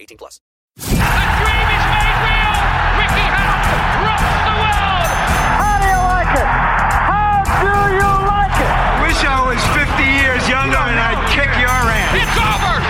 18 plus. The dream is made real. Ricky Hatton rocks the world. How do you like it? How do you like it? Wish I was 50 years younger and I'd kick your ass. It's over.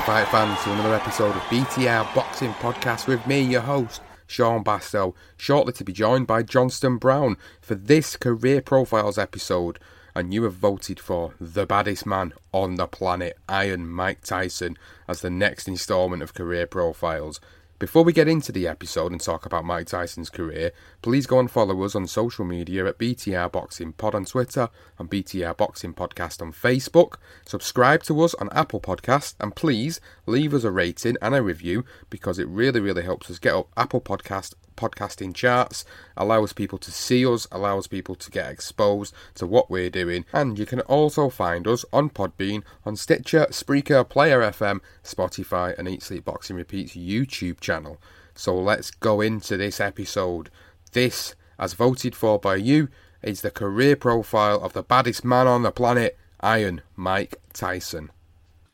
Welcome, fight fans, to another episode of BTR Boxing Podcast with me, your host, Sean Bastow, shortly to be joined by Johnston Brown for this Career Profiles episode. And you have voted for the baddest man on the planet, Iron Mike Tyson, as the next instalment of Career Profiles. Before we get into the episode and talk about Mike Tyson's career, please go and follow us on social media at BTR Boxing Pod on Twitter and BTR Boxing Podcast on Facebook. Subscribe to us on Apple Podcast and please leave us a rating and a review because it really, really helps us get up Apple Podcast podcasting charts, allows people to see us, allows people to get exposed to what we're doing. And you can also find us on Podbean, on Stitcher, Spreaker, Player FM, Spotify, and Eat Sleep Boxing Repeats YouTube channel. So let's go into this episode. This, as voted for by you, is the career profile of the baddest man on the planet, Iron Mike Tyson.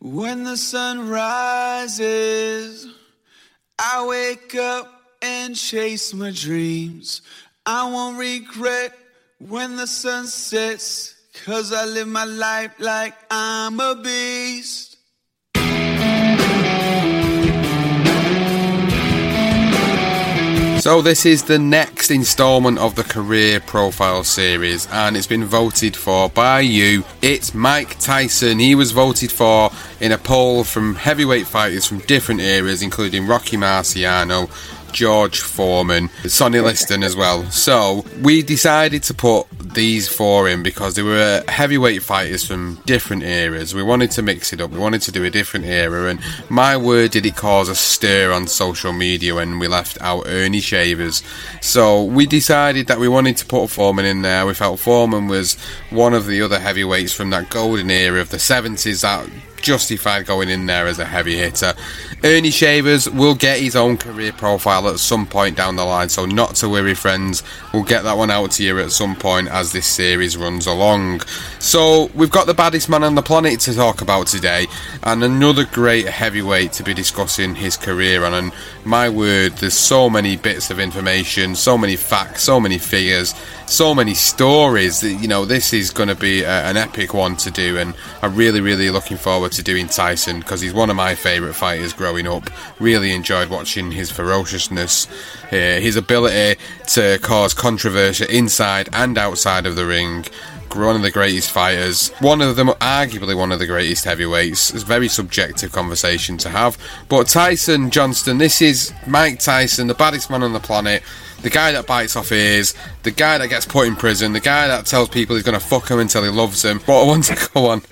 When the sun rises, I wake up and chase my dreams. I won't regret when the sun sets, cause I live my life like I'm a beast. So, this is the next installment of the Career Profile series, and it's been voted for by you. It's Mike Tyson. He was voted for in a poll from heavyweight fighters from different areas, including Rocky Marciano, George Foreman, Sonny Liston as well. So we decided to put these four in because they were heavyweight fighters from different eras. We wanted to mix it up. We wanted to do a different era. And my word, did it cause a stir on social media when we left out Ernie Shavers. So we decided that we wanted to put Foreman in there. We felt Foreman was one of the other heavyweights from that golden era of the 70s that justified going in there as a heavy hitter. Ernie Shavers will get his own career profile at some point down the line, so not to worry, friends. We'll get that one out to you at some point as this series runs along. So, we've got the baddest man on the planet to talk about today, and another great heavyweight to be discussing his career on. And my word, there's so many bits of information, so many facts, so many figures, so many stories. You know, this is going to be a, an epic one to do, and I'm really, really looking forward to doing Tyson because he's one of my favourite fighters growing up. Really enjoyed watching his ferociousness, uh, his ability to cause controversy inside and outside of the ring. One of the greatest fighters, one of them, arguably one of the greatest heavyweights. It's a very subjective conversation to have. But Tyson Johnston, this is Mike Tyson, the baddest man on the planet the guy that bites off ears, the guy that gets put in prison, the guy that tells people he's going to fuck them until he loves them. But I want to go on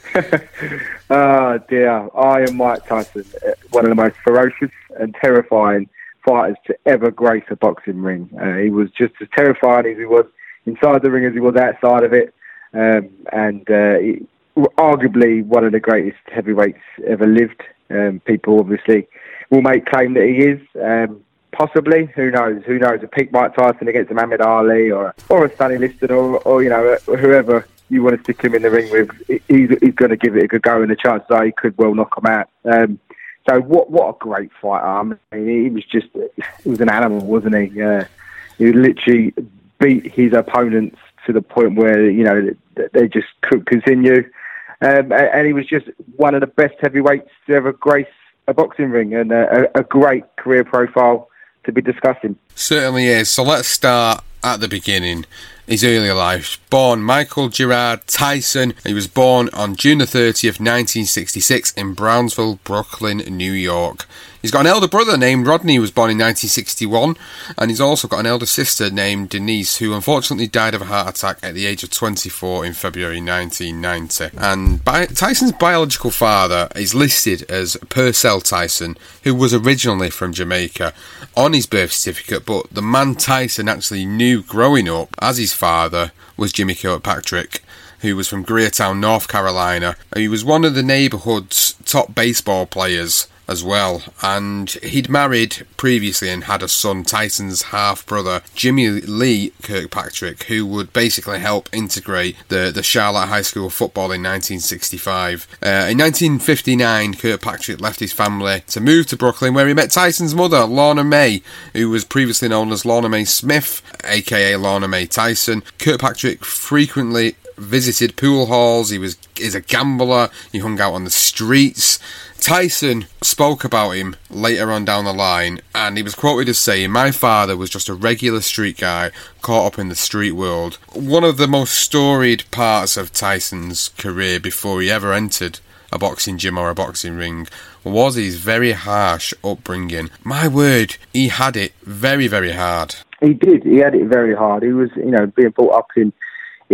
oh dear, Iron Mike Tyson, one of the most ferocious and terrifying fighters to ever grace a boxing ring. Uh, he was just as terrifying as he was inside the ring as he was outside of it, um, and uh, arguably one of the greatest heavyweights ever lived. Um, people obviously will make claim that he is. Um, possibly, who knows? Who knows? A peak Mike Tyson against a Muhammad Ali or or a Sonny Liston or, or you know whoever you want to stick him in the ring with, he's, he's going to give it a good go, and the chances are he could well knock him out. Um, so what what a great fighter! I mean, he was just he was an animal, wasn't he? Uh, he literally beat his opponents to the point where you know they just couldn't continue. Um, and he was just one of the best heavyweights to ever grace a boxing ring, and a, a great career profile to be discussing. Certainly is. So let's start at the beginning his early life. Born Michael Gerard Tyson, he was born on June the 30th, 1966 in Brownsville, Brooklyn, New York. He's got an elder brother named Rodney who was born in 1961, and he's also got an elder sister named Denise who unfortunately died of a heart attack at the age of 24 in February 1990. And bi- Tyson's biological father is listed as Purcell Tyson, who was originally from Jamaica, on his birth certificate, but the man Tyson actually knew growing up as his father was Jimmy Kirkpatrick who was from Grier Town, North Carolina. He was one of the neighbourhood's top baseball players as well. And he'd married previously and had a son, Tyson's half brother, Jimmy Lee Kirkpatrick, who would basically help integrate the, the Charlotte High School football in 1965. Uh, in 1959, Kirkpatrick left his family to move to Brooklyn, where he met Tyson's mother, Lorna Mae, who was previously known as Lorna Mae Smith, aka Lorna Mae Tyson. Kirkpatrick frequently visited pool halls. He was is a gambler. He hung out on the streets. Tyson spoke about him later on down the line, and he was quoted as saying, My father was just a regular street guy caught up in the street world. One of the most storied parts of Tyson's career before he ever entered a boxing gym or a boxing ring was his very harsh upbringing. My word, he had it very, very hard. He did. He had it very hard. He was, you know, being brought up in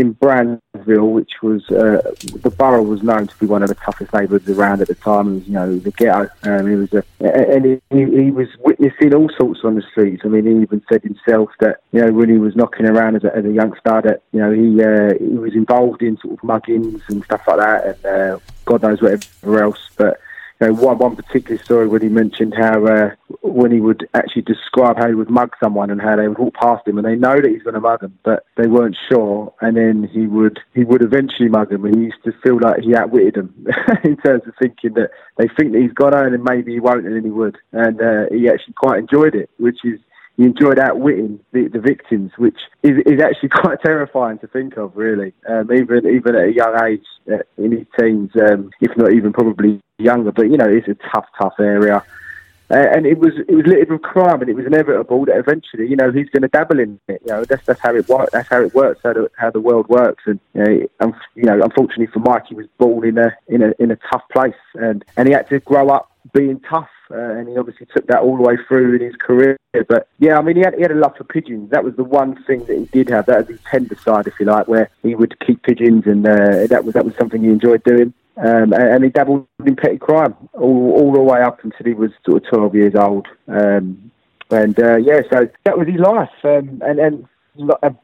in Brownsville, which was uh, the borough was known to be one of the toughest neighbourhoods around at the time. It was, you know, the ghetto. Um, he was a, and he, he was witnessing all sorts on the streets. I mean, he even said himself that you know when he was knocking around as a, as a youngster that you know he uh, he was involved in sort of muggings and stuff like that, and uh, God knows whatever else. But know, one, one particular story when he mentioned how uh, when he would actually describe how he would mug someone and how they would walk past him and they know that he's going to mug them, but they weren't sure, and then he would he would eventually mug them, and he used to feel like he outwitted them in terms of thinking that they think that he's got on and maybe he won't, and then he would, and uh, he actually quite enjoyed it, which is he enjoyed outwitting the, the victims, which is, is actually quite terrifying to think of, really. Um, even even at a young age, uh, in his teens, um, if not even probably younger. But you know, it's a tough, tough area. Uh, and it was it was littered with crime, and it was inevitable that eventually, you know, he's going to dabble in it. You know, that's that's how it works. That's how it works. How the, how the world works. And you know, um, you know, unfortunately for Mike, he was born in a in a in a tough place, and and he had to grow up being tough uh, and he obviously took that all the way through in his career. But yeah, I mean, he had, he had a love for pigeons. That was the one thing that he did have. That was his tender side, if you like, where he would keep pigeons, and uh, that was that was something he enjoyed doing. Um, and, and, he dabbled in petty crime all, all the way up until he was sort of 12 years old. Um, and uh, yeah, so that was his life. Um, and, and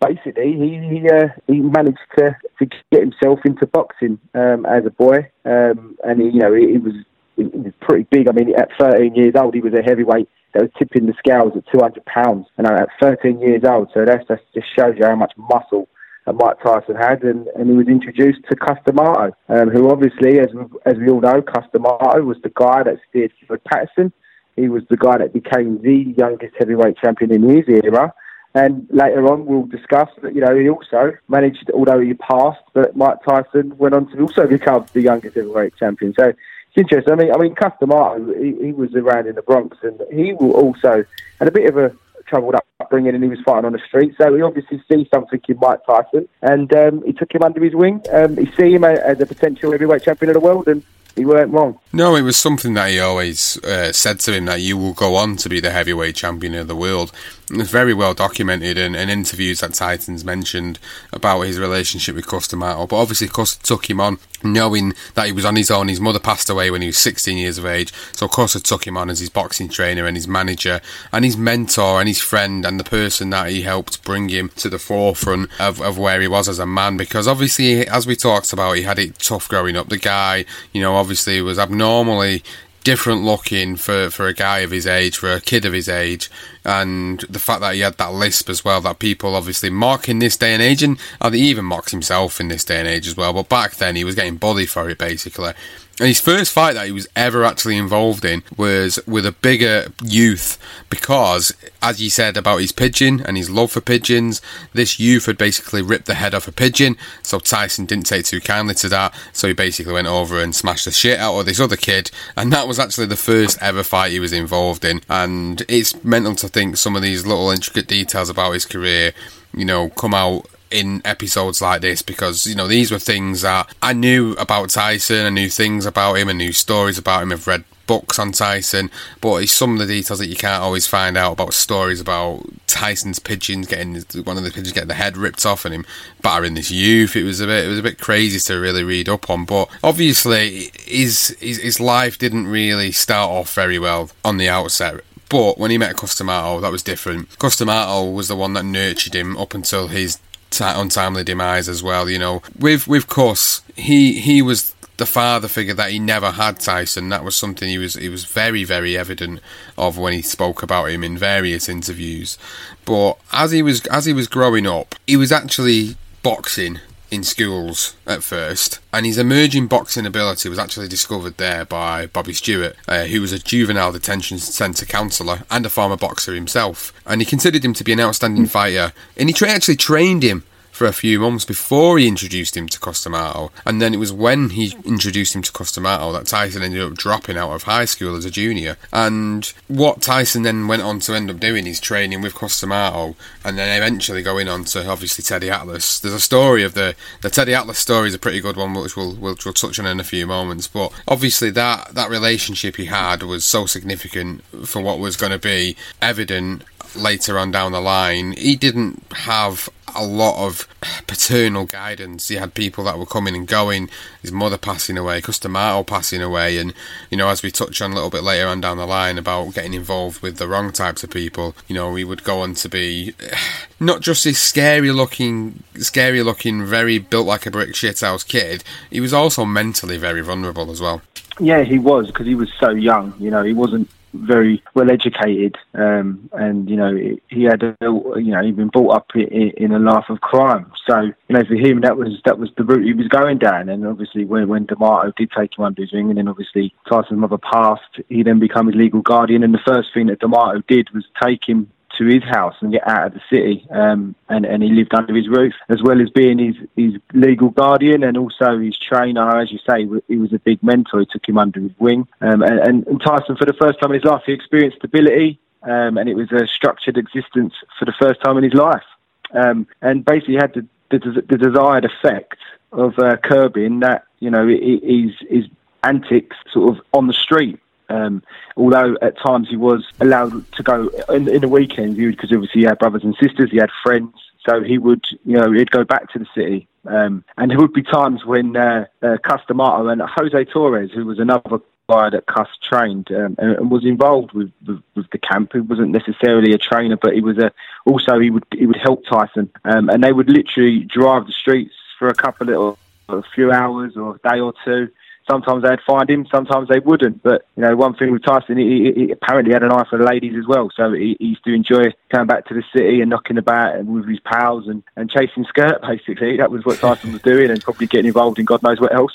basically, he he, uh, he managed to, to get himself into boxing um, as a boy, um, and he, you know he, he was he was pretty big. I mean, at 13 years old, he was a heavyweight that was tipping the scales at 200 pounds, and at 13 years old. So that just shows you how much muscle that Mike Tyson had, and, and he was introduced to Cus D'Amato, um, who obviously, as we, as we all know, Cus D'Amato was the guy that steered Floyd Patterson. He was the guy that became the youngest heavyweight champion in his era. And later on, we'll discuss that, you know, he also managed, although he passed, but Mike Tyson went on to also become the youngest heavyweight champion. So interesting. I mean, I mean, Cus D'Amato, he, he was around in the Bronx, and he will also had a bit of a troubled upbringing, and he was fighting on the street. So he obviously sees something in Mike Tyson, and um, he took him under his wing. Um, he see him as a potential heavyweight champion of the world, and he weren't wrong. No, it was something that he always uh, said to him that you will go on to be the heavyweight champion of the world. It's very well documented in, in interviews that Tyson's mentioned about his relationship with Cus D'Amato. But obviously, Cus took him on knowing that he was on his own. His mother passed away when he was 16 years of age, so Cus took him on as his boxing trainer and his manager and his mentor and his friend and the person that he helped bring him to the forefront of, of where he was as a man. Because obviously, as we talked about, he had it tough growing up. The guy, you know, obviously was abnormally different looking for, for a guy of his age, for a kid of his age, and the fact that he had that lisp as well, that people obviously mock in this day and age, and uh, he even mocks himself in this day and age as well. But back then, he was getting bullied for it basically. And his first fight that he was ever actually involved in was with a bigger youth because, as you said about his pigeon and his love for pigeons, this youth had basically ripped the head off a pigeon. So Tyson didn't take too kindly to that. So he basically went over and smashed the shit out of this other kid. And that was actually the first ever fight he was involved in. And it's mental to think some of these little intricate details about his career, you know, come out in episodes like this because you know these were things that I knew about Tyson, I knew things about him, I knew stories about him. I've read books on Tyson, but it's some of the details that you can't always find out about stories about Tyson's pigeons getting one of the pigeons getting the head ripped off and him battering this youth. It was a bit it was a bit crazy to really read up on, but obviously his his, his life didn't really start off very well on the outset. But when he met Cus D'Amato, that was different. Cus D'Amato was the one that nurtured him up until his untimely demise as well. You know, with with Cus, he he was the father figure that he never had Tyson. That was something he was he was very very evident of when he spoke about him in various interviews. But as he was as he was growing up, he was actually boxing in schools at first, and his emerging boxing ability was actually discovered there by Bobby Stewart, uh, who was a juvenile detention centre counsellor and a former boxer himself. And he considered him to be an outstanding fighter, and he tra- actually trained him for a few months before he introduced him to Cus D'Amato. And then it was when he introduced him to Cus D'Amato that Tyson ended up dropping out of high school as a junior. And what Tyson then went on to end up doing is training with Cus D'Amato and then eventually going on to obviously Teddy Atlas. There's a story of the the Teddy Atlas story is a pretty good one, which we'll, we'll, we'll touch on in a few moments. But obviously that, that relationship he had was so significant for what was going to be evident later on down the line. He didn't have a lot of paternal guidance. He had people that were coming and going. His mother passing away, Cus D'Amato passing away, and you know, as we touch on a little bit later on down the line about getting involved with the wrong types of people, you know, he would go on to be not just this scary looking, scary looking, very built like a brick shithouse kid. He was also mentally very vulnerable as well. Yeah, he was because he was so young. You know, he wasn't very well educated, um, and you know he had a, you know he'd been brought up in, a life of crime. So you know for him that was that was the route he was going down. And obviously when when D'Amato did take him under his wing, and then obviously Tyson's mother passed, he then became his legal guardian. And the first thing that D'Amato did was take him to his house and get out of the city. Um, and, and he lived under his roof, as well as being his, his legal guardian and also his trainer. As you say, he was a big mentor. He took him under his wing. Um, and, and Tyson, for the first time in his life, he experienced stability, um, and it was a structured existence for the first time in his life. Um, and basically had the, the, the desired effect of uh, curbing that, you know, his, his antics sort of on the street. Um, although at times he was allowed to go in, in the weekends, because obviously he had brothers and sisters, he had friends, so he would, you know, he'd go back to the city. Um, and there would be times when uh, uh, and Jose Torres, who was another guy that Cus trained um, and, and, was involved with, with, with, the camp. He wasn't necessarily a trainer, but he was a also he would he would help Tyson, um, and they would literally drive the streets for a couple of a few hours or a day or two sometimes they'd find him, sometimes they wouldn't. But you know, one thing with Tyson, he, he apparently had an eye for the ladies as well. So he, he, used to enjoy coming back to the city and knocking about with his pals and, and chasing skirt. Basically, that was what Tyson was doing, and probably getting involved in God knows what else.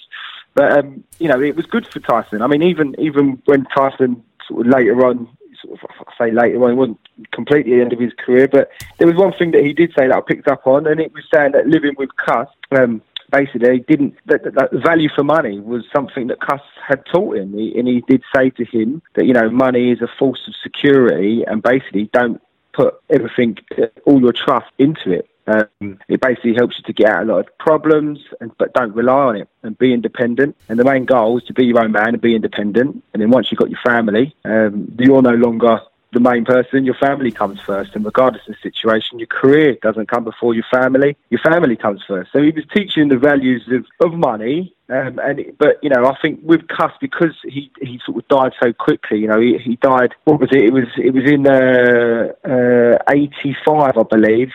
But um, you know, it was good for Tyson. I mean, even even when Tyson sort of later on. I say later on, it wasn't completely the end of his career, but there was one thing that he did say that I picked up on, and it was saying that living with Cus, um, basically they didn't that, that, value for money was something that Cus had taught him, he, and he did say to him that you know money is a force of security, and basically don't put everything, all your trust into it. Um, it basically helps you to get out of a lot of problems, and, but don't rely on it and be independent. And the main goal is to be your own man and be independent. And then once you've got your family, um, you're no longer the main person, your family comes first. And regardless of the situation, your career doesn't come before your family. Your family comes first. So he was teaching the values of, of money. Um, and but you know, I think with Cus because he, he sort of died so quickly. You know, he, he died. What was it? It was it was in uh, uh, eighty five, I believe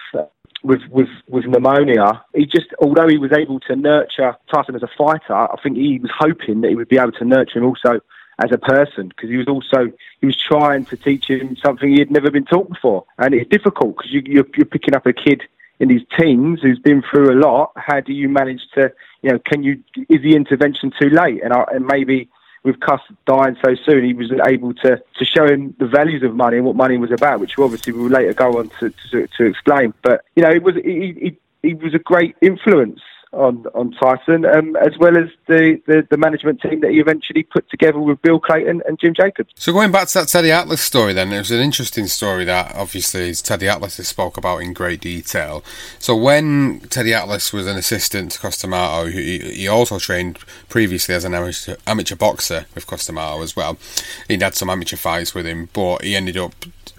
with, with, with pneumonia. He just, although he was able to nurture Tyson as a fighter, I think he was hoping that he would be able to nurture him also as a person because he was also he was trying to teach him something he had never been taught before, and it's difficult because you, you're, you're picking up a kid in his teens who's been through a lot. How do you manage to, you know, can you is the intervention too late? And I, and maybe with Cus dying so soon, he was able to, to show him the values of money and what money was about, which obviously we will later go on to, to, to explain. But you know, it was he, he, he was a great influence on on Tyson, um, as well as the, the, the, management team that he eventually put together with Bill Cayton and Jim Jacobs. So going back to that Teddy Atlas story, then it was an interesting story that obviously Teddy Atlas has spoke about in great detail. So when Teddy Atlas was an assistant to Cus D'Amato, he, he also trained previously as an amateur, amateur boxer with Cus D'Amato as well. He'd had some amateur fights with him, but he ended up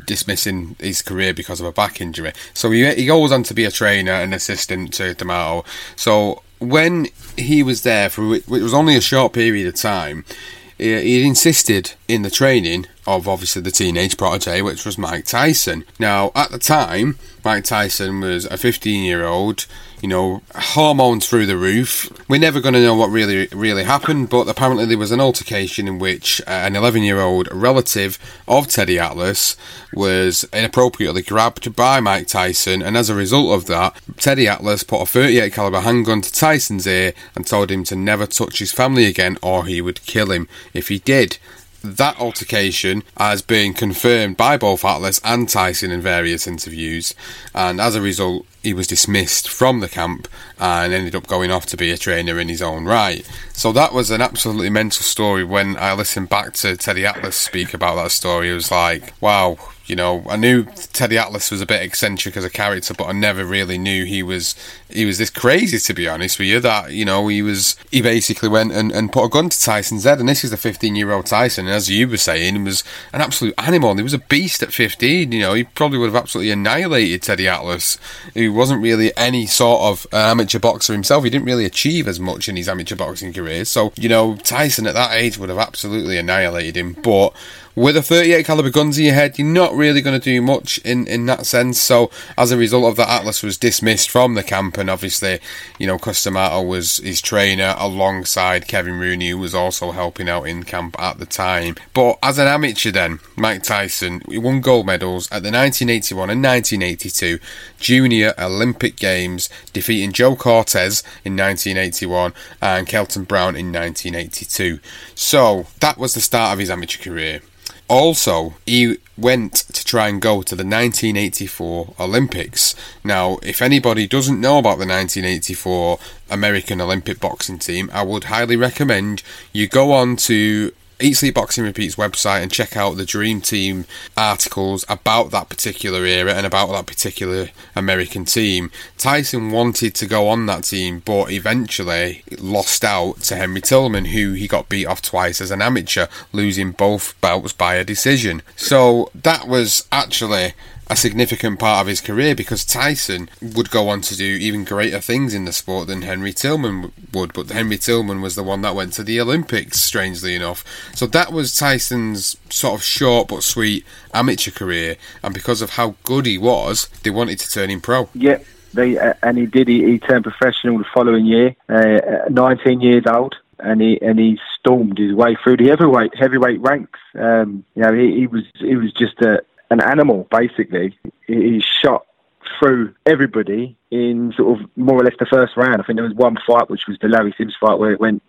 dismissing his career because of a back injury. So he, he goes on to be a trainer and assistant to D'Amato. So when he was there for it was only a short period of time, he insisted in the training of obviously the teenage protege, which was Mike Tyson. Now, at the time, Mike Tyson was a 15 year old, you know, hormones through the roof. We're never going to know what really really happened, but apparently there was an altercation in which uh, an 11 year old relative of Teddy Atlas was inappropriately grabbed by Mike Tyson, and as a result of that, Teddy Atlas put a 38 caliber handgun to Tyson's ear and told him to never touch his family again, or he would kill him if he did that altercation has been confirmed by both Atlas and Tyson in various interviews, and as a result, he was dismissed from the camp and ended up going off to be a trainer in his own right. So that was an absolutely mental story. When I listened back to Teddy Atlas speak about that story, it was like, wow, you know, I knew Teddy Atlas was a bit eccentric as a character, but I never really knew he was he was this crazy. To be honest with you, that you know he was he basically went and, and put a gun to Tyson's head, and this is the 15 year old Tyson, and as you were saying, he was an absolute animal. And he was a beast at 15. You know, he probably would have absolutely annihilated Teddy Atlas, who wasn't really any sort of uh, amateur boxer himself. He didn't really achieve as much in his amateur boxing career. So you know, Tyson at that age would have absolutely annihilated him, but with a 38 caliber guns in your head, you're not really going to do much in, in that sense. So as a result of that, Atlas was dismissed from the camp, and obviously, you know, Cus D'Amato was his trainer alongside Kevin Rooney, who was also helping out in camp at the time. But as an amateur, then Mike Tyson won gold medals at the 1981 and 1982 Junior Olympic Games, defeating Joe Cortez in 1981 and Kelton Brown in 1982. So that was the start of his amateur career. Also, he went to try and go to the 1984 Olympics. Now, if anybody doesn't know about the 1984 American Olympic boxing team, I would highly recommend you go on to Sleep Boxing Repeats website and check out the Dream Team articles about that particular era and about that particular American team. Tyson wanted to go on that team, but eventually lost out to Henry Tillman, who he got beat off twice as an amateur, losing both bouts by a decision. So that was actually a significant part of his career because Tyson would go on to do even greater things in the sport than Henry Tillman would. But Henry Tillman was the one that went to the Olympics, strangely enough. So that was Tyson's sort of short but sweet amateur career. And because of how good he was, they wanted to turn him pro. Yeah. They, uh, and he did. He, he, turned professional the following year, uh, 19 years old and he and he stormed his way through the heavyweight heavyweight ranks. Um, you know, he, he was he was just a, an animal, basically. He shot through everybody in sort of more or less the first round. I think there was one fight, which was the Larry Sims fight, where it went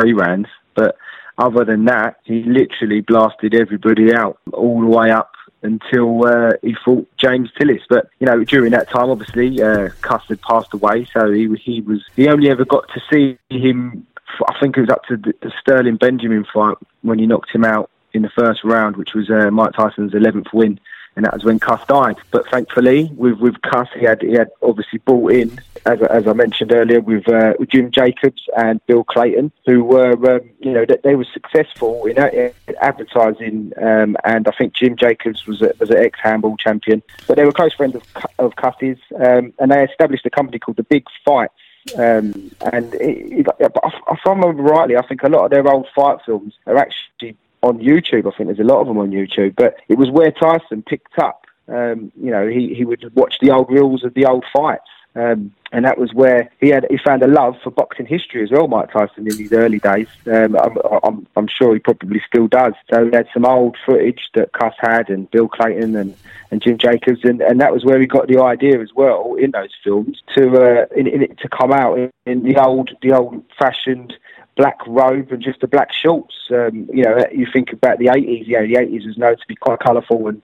three rounds. But other than that, he literally blasted everybody out all the way up until uh, he fought James Tillis. But you know, during that time, obviously, uh, Custard passed away, so he he was he only ever got to see him. I think it was up to the Sterling Benjamin fight when he knocked him out in the first round, which was uh, Mike Tyson's 11th win. and that was when Cus died. But thankfully, with with Cus, he had he had obviously brought in, as, as I mentioned earlier, with, uh, with Jim Jacobs and Bill Cayton, who were um, you know they were successful in, in advertising, um, and I think Jim Jacobs was a, was an ex handball champion, but they were close friends of of Cus's, um, and they established a company called the Big Fights. Um, and it, it, if I remember rightly, I think a lot of their old fight films are actually on YouTube. I think there's a lot of them on YouTube. But it was where Tyson picked up. Um, you know, he, he would watch the old reels of the old fights. Um, and that was where he had he found a love for boxing history as well, Mike Tyson, in his early days. Um, I'm, I'm, I'm sure he probably still does. So he had some old footage that Cus had, and Bill Cayton and, and Jim Jacobs, and, and that was where he got the idea as well in those films to uh, in, in to come out in, in the old the old fashioned black robe and just the black shorts. Um, you know, you think about the 80s, you know, the 80s was known to be quite colourful and,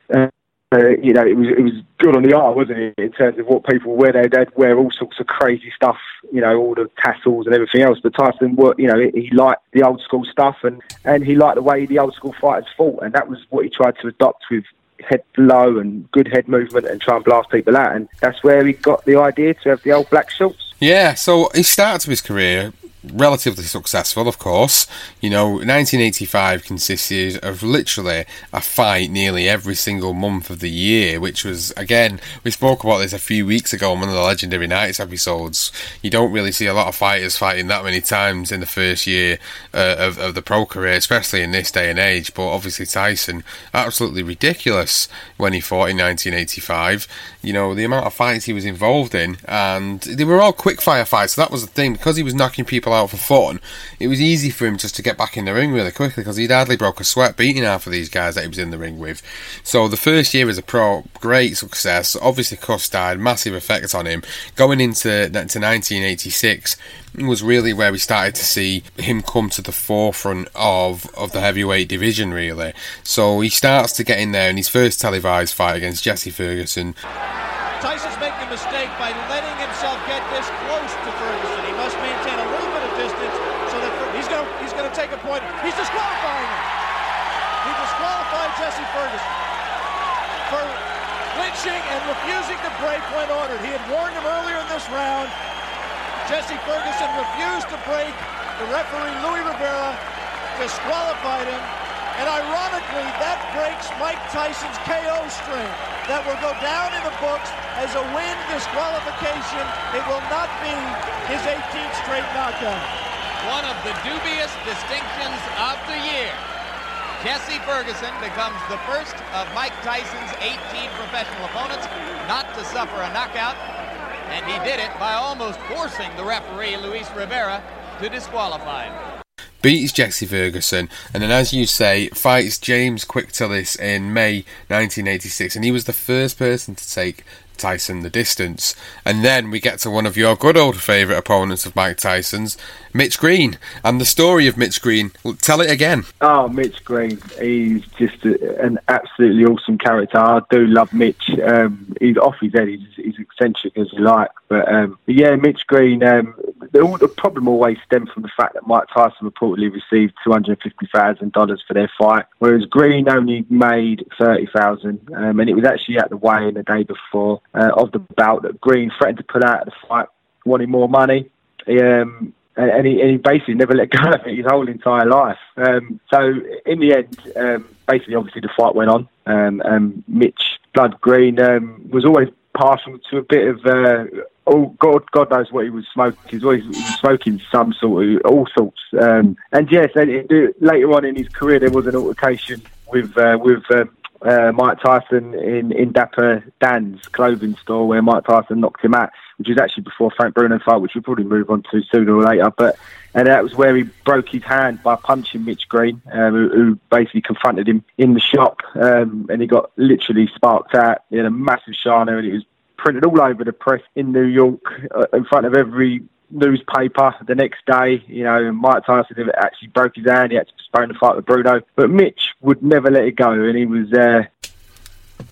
uh, you know, it was it was good on the eye, wasn't it, in terms of what people wear? They'd, they'd wear all sorts of crazy stuff, you know, all the tassels and everything else. But Tyson, you know, he liked the old school stuff and, and he liked the way the old school fighters fought. And that was what he tried to adopt with head low and good head movement and try and blast people out. And that's where he got the idea to have the old black shorts. Yeah, so he started his career relatively successful, of course. You know, 1985 consisted of literally a fight nearly every single month of the year, which was, again, we spoke about this a few weeks ago on one of the Legendary Nights episodes. You don't really see a lot of fighters fighting that many times in the first year uh, of, of the pro career, especially in this day and age. But obviously, Tyson, absolutely ridiculous when he fought in 1985. You know, the amount of fights he was involved in, and they were all quick fire fights. So that was the thing, because he was knocking people out for fun, it was easy for him just to get back in the ring really quickly because he'd hardly broke a sweat beating half of these guys that he was in the ring with. So the first year as a pro, great success. Obviously, Cus died, massive effect on him. Going into to 1986 was really where we started to see him come to the forefront of of the heavyweight division. Really, so he starts to get in there in his first televised fight against Jesse Ferguson. Tyson's making a mistake by letting himself get this close to Ferguson. He must maintain a little bit of distance so that he's going to he's going to take a point. He's disqualifying him. He disqualified Jesse Ferguson for and refusing to break when ordered. He had warned him earlier in this round. Jesse Ferguson refused to break. The referee Louis Rivera disqualified him. And ironically, that breaks Mike Tyson's KO string that will go down in the books as a win disqualification. It will not be his 18th straight knockout. One of the dubious distinctions of the year. Jesse Ferguson becomes the first of Mike Tyson's 18 professional opponents not to suffer a knockout, and he did it by almost forcing the referee, Luis Rivera, to disqualify him. Beats Jesse Ferguson, and then, as you say, fights James Quick Tillis in May 1986, and he was the first person to take Tyson the distance. And then we get to one of your good old favourite opponents of Mike Tyson's, Mitch Green. And the story of Mitch Green, tell it again. Oh, Mitch Green. He's just a, an absolutely awesome character. I do love Mitch. Um, he's off his head. He's, he's eccentric as you like. But, um, yeah, Mitch Green, um, the, the, problem always stemmed from the fact that Mike Tyson reportedly received $250,000 for their fight, whereas Green only made 30000 um, And it was actually at the weigh-in the day before uh, of the bout that Green threatened to put out of the fight, wanting more money. He, um, and he, and he basically never let go of it his whole entire life. Um, so in the end, um, basically, obviously the fight went on. Um, and Mitch Blood Green um, was always partial to a bit of uh, oh God, God knows what he was smoking. He was always smoking some sort of all sorts. Um, and yes, later on in his career, there was an altercation with uh, with um, uh, Mike Tyson in, in Dapper Dan's clothing store where Mike Tyson knocked him out, which was actually before Frank Bruno fight, which we'll probably move on to sooner or later. But and that was where he broke his hand by punching Mitch Green, um, who, who, basically confronted him in the shop, um, and he got literally sparked out. He had a massive shiner, and it was printed all over the press in New York uh, in front of every newspaper the next day. You know, Mike Tyson actually broke his hand. He had to postpone the fight with Bruno. But Mitch would never let it go, and he was. Uh,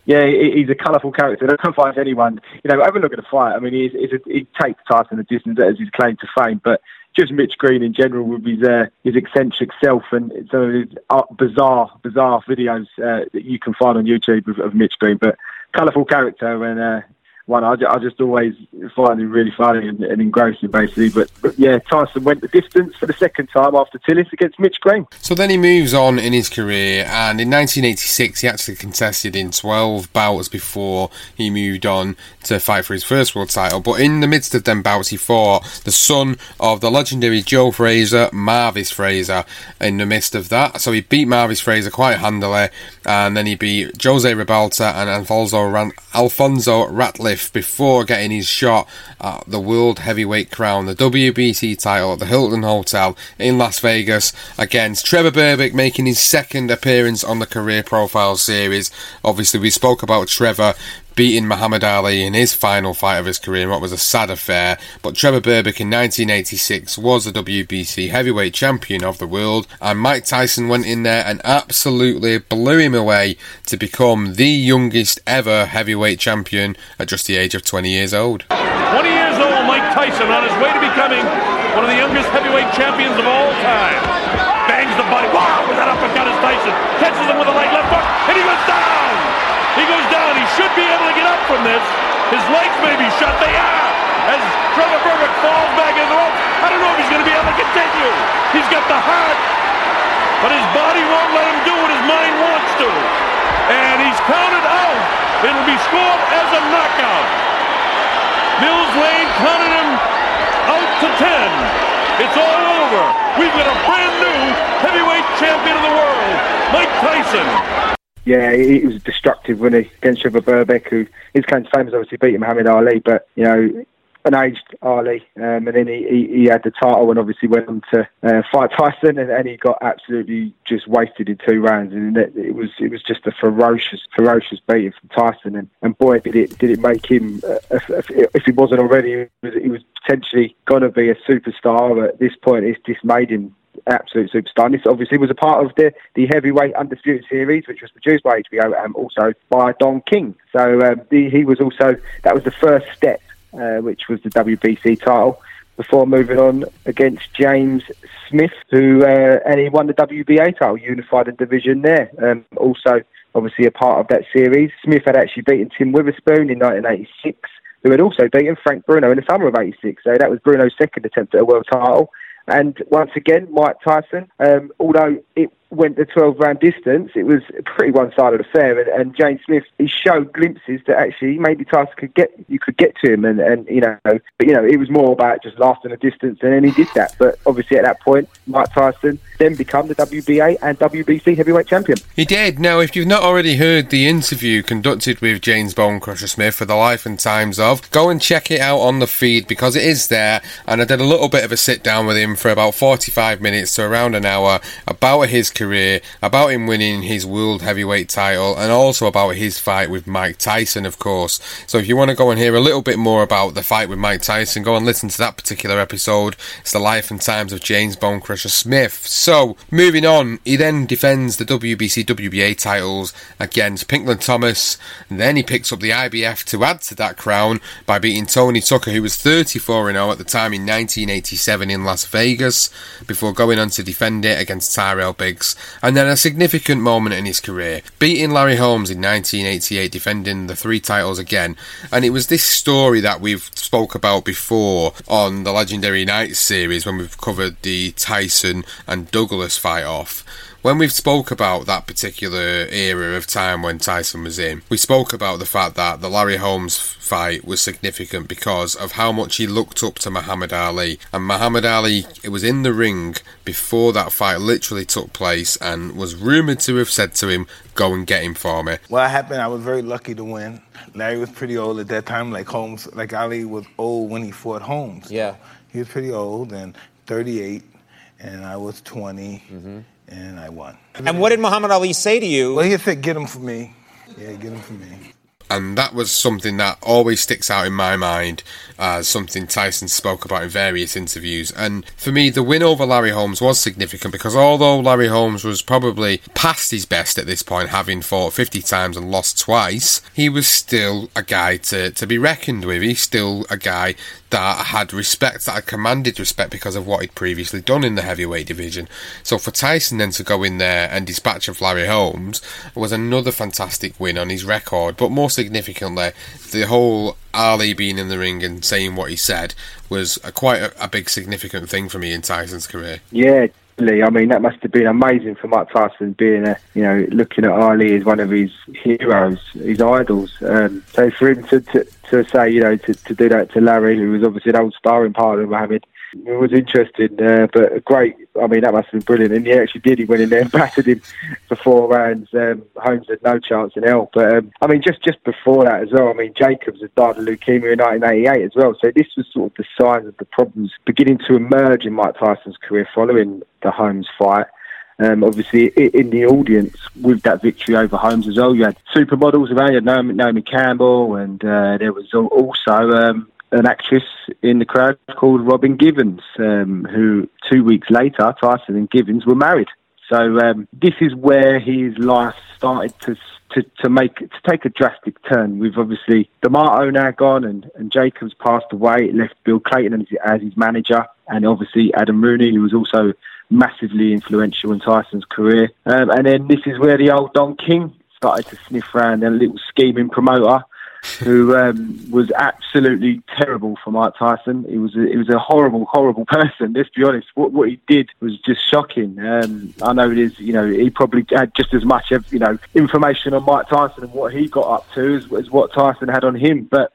yeah, he's a colourful character. I can't find anyone. You know, have a look at the fight. I mean, he's, he's a, he takes Tyson a distance as his claim to fame, but just Mitch Green in general with his uh, his eccentric self and some of his uh, bizarre bizarre videos uh, that you can find on YouTube of, of Mitch Green. But colourful character and uh, one I, I just always find him really funny and, and engrossing, basically. But, but, yeah, Tyson went the distance for the second time after Tillis against Mitch Green. So then he moves on in his career, and in 1986 he actually contested in 12 bouts before he moved on to fight for his first world title. But in the midst of them bouts, he fought the son of the legendary Joe Frazier, Marvis Frazier, in the midst of that. So he beat Marvis Frazier quite handily, and then he beat Jose Ribalta and Alfonso, Ran- Alfonso Ratliff before getting his shot at the World Heavyweight Crown, the WBC title at the Hilton Hotel in Las Vegas against Trevor Berbick, making his second appearance on the Career Profile series. Obviously, we spoke about Trevor beating Muhammad Ali in his final fight of his career in what was a sad affair. But Trevor Berbick in 1986 was the WBC heavyweight champion of the world, and Mike Tyson went in there and absolutely blew him away to become the youngest ever heavyweight champion at just the age of 20 years old. 20 years old, Mike Tyson on his way to becoming one of the youngest heavyweight champions of all time. Bangs the body. Wow, with that uppercut is Tyson. Catches him with a light left hook, and he goes down. He goes down. He should be able to get up from this. His legs may be shut. They are. As Trevor Berbick falls back in the ropes. I don't know if he's going to be able to continue. He's got the heart, but his body won't let him do what his mind wants to. And he's counted out. It'll be scored as a knockout. Mills Lane counted him out to 10. It's all over. We've got a brand new heavyweight champion of the world, Mike Tyson yeah, he, was destructive when he against Trevor Berbick, who his claim to fame is obviously beating Muhammad Ali, but you know, an aged Ali, um, and then he, he, he, had the title and obviously went on to uh, fight Tyson, and, and, he got absolutely just wasted in two rounds, and it, it, was it was just a ferocious, ferocious beating from Tyson, and, and boy did it did it make him, uh, if, if, he wasn't already, he was, he was potentially going to be a superstar. At this point, it's just made him absolute superstar. And this obviously was a part of the, the heavyweight undisputed series, which was produced by HBO and also by Don King. So um, the, he was also that was the first step, uh, which was the WBC title. Before moving on against James Smith, who uh, and he won the WBA title, unified the division there. Um, also, obviously a part of that series. Smith had actually beaten Tim Witherspoon in 1986 who had also beaten Frank Bruno in the summer of '86. So that was Bruno's second attempt at a world title. And once again, Mike Tyson, um, although it went the 12 round distance, it was a pretty one sided affair. And, and James Smith, he showed glimpses that actually maybe Tyson could get, you could get to him. And, and, you know, but, you know, it was more about just lasting a distance. And then he did that. But obviously at that point, Mike Tyson then become the WBA and WBC heavyweight champion. He did. Now, if you've not already heard the interview conducted with James Bonecrusher Smith for the life and times of, go and check it out on the feed because it is there. And I did a little bit of a sit down with him for about 45 minutes to around an hour about his career, about him winning his world heavyweight title, and also about his fight with Mike Tyson, of course. So if you want to go and hear a little bit more about the fight with Mike Tyson, go and listen to that particular episode. It's the life and times of James Bonecrusher Smith. So moving on, he then defends the WBC WBA titles against Pinklon Thomas, and then he picks up the IBF to add to that crown by beating Tony Tucker, who was 34 0 at the time in 1987 in Las Vegas, before going on to defend it against Tyrell Biggs and then a significant moment in his career, beating Larry Holmes in 1988, defending the three titles again. And it was this story that we've spoke about before on the Legendary Nights series when we've covered the Tyson and Douglas fight off when we've spoke about that particular era of time when Tyson was in, we spoke about the fact that the Larry Holmes fight was significant because of how much he looked up to Muhammad Ali. And Muhammad Ali it was in the ring before that fight literally took place and was rumoured to have said to him, Go and get him for me. What happened, I was very lucky to win. Larry was pretty old at that time, like Holmes, like Ali was old when he fought Holmes. Yeah. He was pretty old and 38, and I was 20. Mm-hmm and I won. And what did Muhammad Ali say to you? Well, he said, "Get him for me." Yeah, get him for me and that was something that always sticks out in my mind as something Tyson spoke about in various interviews. And for me, the win over Larry Holmes was significant because although Larry Holmes was probably past his best at this point, having fought 50 times and lost twice, he was still a guy to, to be reckoned with. He's still a guy that had respect, that had commanded respect because of what he'd previously done in the heavyweight division. So for Tyson then to go in there and dispatch of Larry Holmes was another fantastic win on his record. But more significantly, the whole Ali being in the ring and saying what he said was a, quite a, a big significant thing for me in Tyson's career. Yeah, I mean, that must have been amazing for Mike Tyson being a, you know, looking at Ali as one of his heroes, his idols. Um, so for him to, to, to say, you know, to, to do that to Larry, who was obviously an old sparring partner of Muhammad, was interesting, uh, but great. I mean, that must have been brilliant. And he actually did. He went in there and battered him for four rounds. Um, Holmes had no chance in hell. But um, I mean, just just before that as well. I mean, Jacobs had died of leukemia in 1988 as well. So this was sort of the signs of the problems beginning to emerge in Mike Tyson's career following the Holmes fight. Um, obviously, in the audience with that victory over Holmes as well, you had supermodels around. You had Naomi, Naomi Campbell, and uh, there was also um, an actress in the crowd called Robin Givens, um, who two weeks later, Tyson and Givens were married. So um, this is where his life started to to, to make to take a drastic turn. We've obviously D'Amato now gone and, and Jacobs passed away. Left Bill Cayton as, as his manager, and obviously Adam Rooney, who was also massively influential in Tyson's career. Um, and then this is where the old Don King started to sniff around a little scheming promoter who um, was absolutely terrible for Mike Tyson. He was a, he was a horrible, horrible person. Let's be honest. What what he did was just shocking. Um, I know it is. You know, he probably had just as much of you know information on Mike Tyson and what he got up to as, as what Tyson had on him. But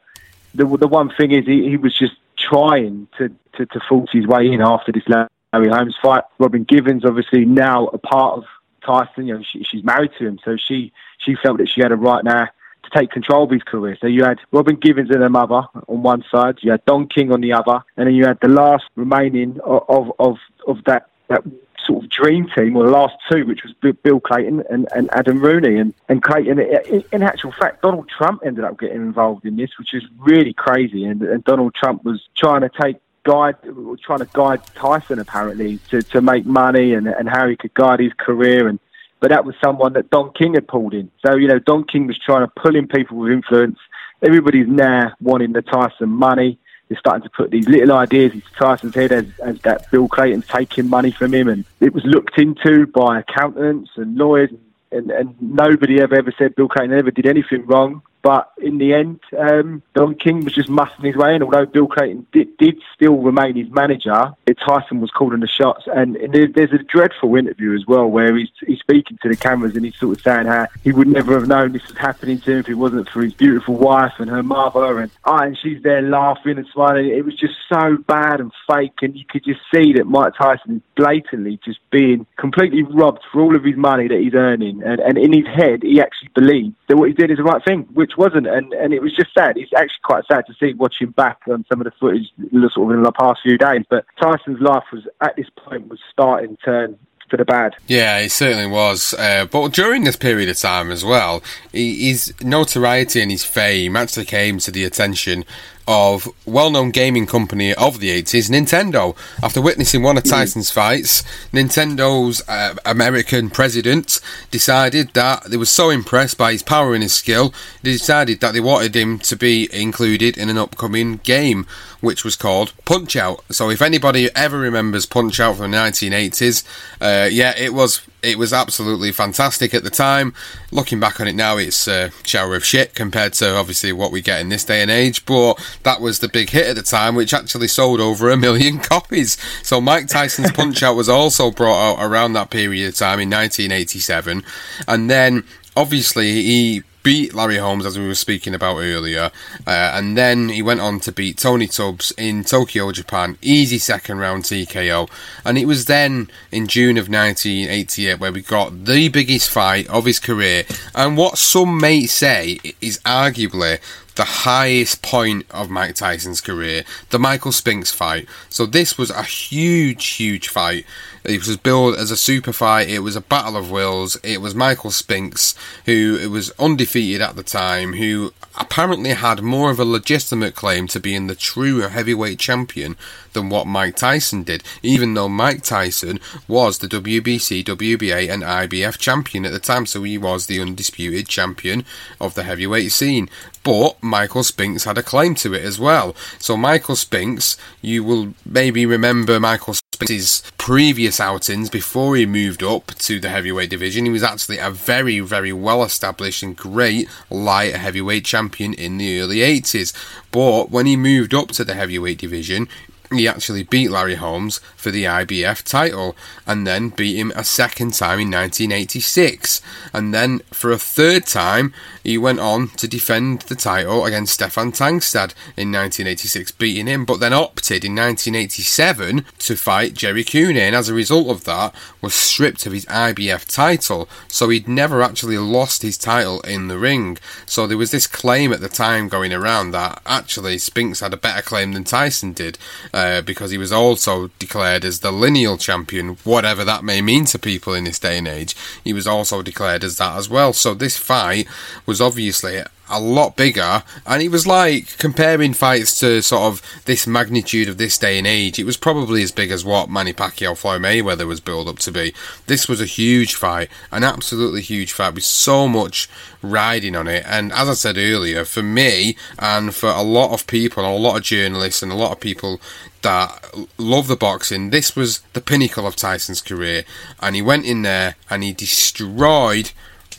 the the one thing is, he, he was just trying to, to to force his way in after this Larry Holmes fight. Robin Givens, obviously now a part of Tyson. You know, she, she's married to him, so she she felt that she had a right now take control of his career. So you had Robin Givens and her mother on one side, you had Don King on the other, and then you had the last remaining of of of, of that that sort of dream team, or the last two, which was Bill Cayton and, and Adam Rooney. And, and Cayton, in, in actual fact, Donald Trump ended up getting involved in this, which is really crazy. And, and Donald Trump was trying to take guide, trying to guide Tyson apparently to, to make money and, and how he could guide his career. And but that was someone that Don King had pulled in. So, you know, Don King was trying to pull in people with influence. Everybody's now wanting the Tyson money. They're starting to put these little ideas into Tyson's head as, as that Bill Cayton's taking money from him. And it was looked into by accountants and lawyers. And, and nobody ever, ever said Bill Cayton ever did anything wrong. But in the end, um, Don King was just mussing his way in. Although Bill Cayton did, did still remain his manager, Tyson was calling the shots. And, and there's a dreadful interview as well where he's, he's speaking to the cameras and he's sort of saying how he would never have known this was happening to him if it wasn't for his beautiful wife and her mother. And, oh, and she's there laughing and smiling. It was just so bad and fake. And you could just see that Mike Tyson is blatantly just being completely robbed for all of his money that he's earning. And, and in his head, he actually believed that what he did is the right thing, which wasn't. And, and it was just sad. It's actually quite sad to see watching back on some of the footage sort of in the past few days. But Tyson's life was at this point was starting to turn for the bad. Yeah, it certainly was. Uh, but during this period of time as well, his notoriety and his fame actually came to the attention of well-known gaming company of the 80s, Nintendo. After witnessing one of Tyson's fights, Nintendo's uh, American president decided that they were so impressed by his power and his skill, they decided that they wanted him to be included in an upcoming game, which was called Punch Out. So if anybody ever remembers Punch Out from the 1980s, uh, yeah, it was it was absolutely fantastic at the time. Looking back on it now, it's a shower of shit compared to obviously what we get in this day and age. But that was the big hit at the time, which actually sold over a million copies. So Mike Tyson's Punch Out was also brought out around that period of time in 1987, and then obviously he beat Larry Holmes, as we were speaking about earlier, uh, and then he went on to beat Tony Tubbs in Tokyo, Japan. Easy second round TKO. And it was then in June of 1988 where we got the biggest fight of his career, and what some may say is arguably the highest point of Mike Tyson's career, the Michael Spinks fight. So this was a huge, huge fight. It was billed as a super fight. It was a battle of wills. It was Michael Spinks, who was undefeated at the time, who apparently had more of a legitimate claim to being the true heavyweight champion than what Mike Tyson did, even though Mike Tyson was the WBC, WBA, and IBF champion at the time, so he was the undisputed champion of the heavyweight scene. But Michael Spinks had a claim to it as well. So Michael Spinks, you will maybe remember Michael Spinks' previous outings before he moved up to the heavyweight division. He was actually a very, very well established and great light heavyweight champion in the early 80s. But when he moved up to the heavyweight division, he actually beat Larry Holmes for the IBF title and then beat him a second time in 1986. And then for a third time, he went on to defend the title against Steffen Tangstad in 1986, beating him, but then opted in 1987 to fight Jerry Cooney. And as a result of that, was stripped of his IBF title. So he'd never actually lost his title in the ring. So there was this claim at the time going around that actually Spinks had a better claim than Tyson did. Uh, because he was also declared as the lineal champion, whatever that may mean to people in this day and age. He was also declared as that as well. So this fight was obviously a lot bigger, and it was like comparing fights to sort of this magnitude of this day and age. It was probably as big as what Manny Pacquiao Floyd Mayweather was built up to be. This was a huge fight, an absolutely huge fight with so much riding on it. And as I said earlier, for me and for a lot of people, a lot of journalists, and a lot of people that love the boxing, this was the pinnacle of Tyson's career. And he went in there and he destroyed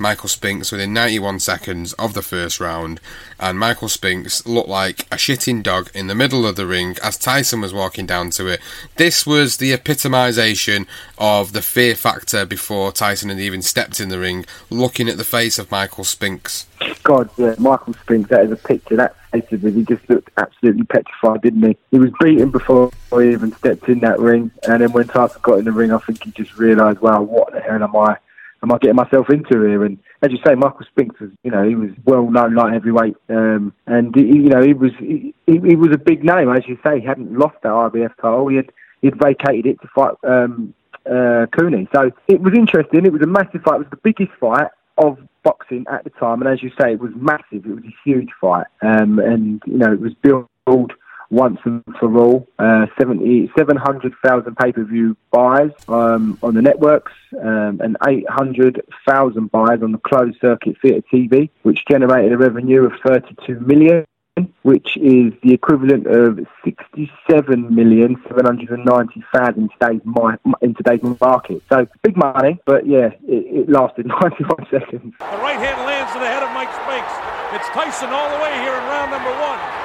Michael Spinks within 91 seconds of the first round, and Michael Spinks looked like a shitting dog in the middle of the ring as Tyson was walking down to it. This was the epitomisation of the fear factor before Tyson had even stepped in the ring, looking at the face of Michael Spinks. God, yeah, Michael Spinks, that is a picture. That basically, he just looked absolutely petrified, didn't he? He was beaten before he even stepped in that ring, and then when Tyson got in the ring, I think he just realised, wow, what the hell am I? Am I getting myself into here? And as you say, Michael Spinks was, you know, he was well known light heavyweight, um, and he, you know, he was he, he, was a big name. As you say, he hadn't lost that IBF title. He had he had vacated it to fight um, uh, Cooney. So it was interesting. It was a massive fight. It was the biggest fight of boxing at the time, and as you say, it was massive. It was a huge fight, um, and you know, it was built once and for all. Uh, 700,000 pay-per-view buys um, on the networks um, and 800,000 buys on the closed circuit theatre TV, which generated a revenue of 32 million which is the equivalent of 67,790,000 in today's, in today's market. So big money, but yeah, it, it lasted 91 seconds. The right hand lands to the head of Mike Spinks. It's Tyson all the way here in round number one.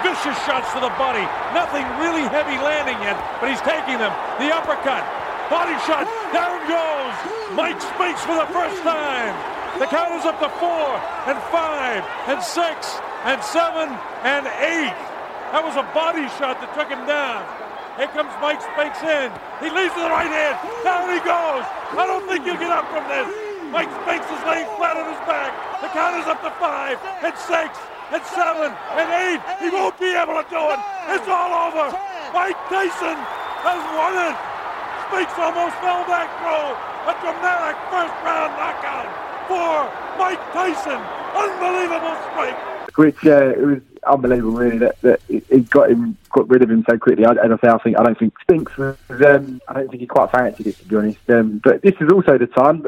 Vicious shots to the body. Nothing really heavy landing yet, but he's taking them. The uppercut. Body shot. Down goes. Mike Spinks for the first time. The count is up to four and five and six and seven and eight. That was a body shot that took him down. Here comes Mike Spinks in. He leads to the right hand. Down he goes. I don't think you'll get up from this. Mike Spinks is laying flat on his back. The count is up to five and six and seven and eight. He won't be able to do it. It's all over. Mike Tyson has won it. Spinks almost fell back, bro. A dramatic first round knockout for Mike Tyson. Unbelievable strike. Which uh, it was unbelievable, really, that, that it got him, got rid of him so quickly. As I say, I think I don't think Spinks was. Um, I don't think he quite fancied it, to be honest. Um, but this is also the time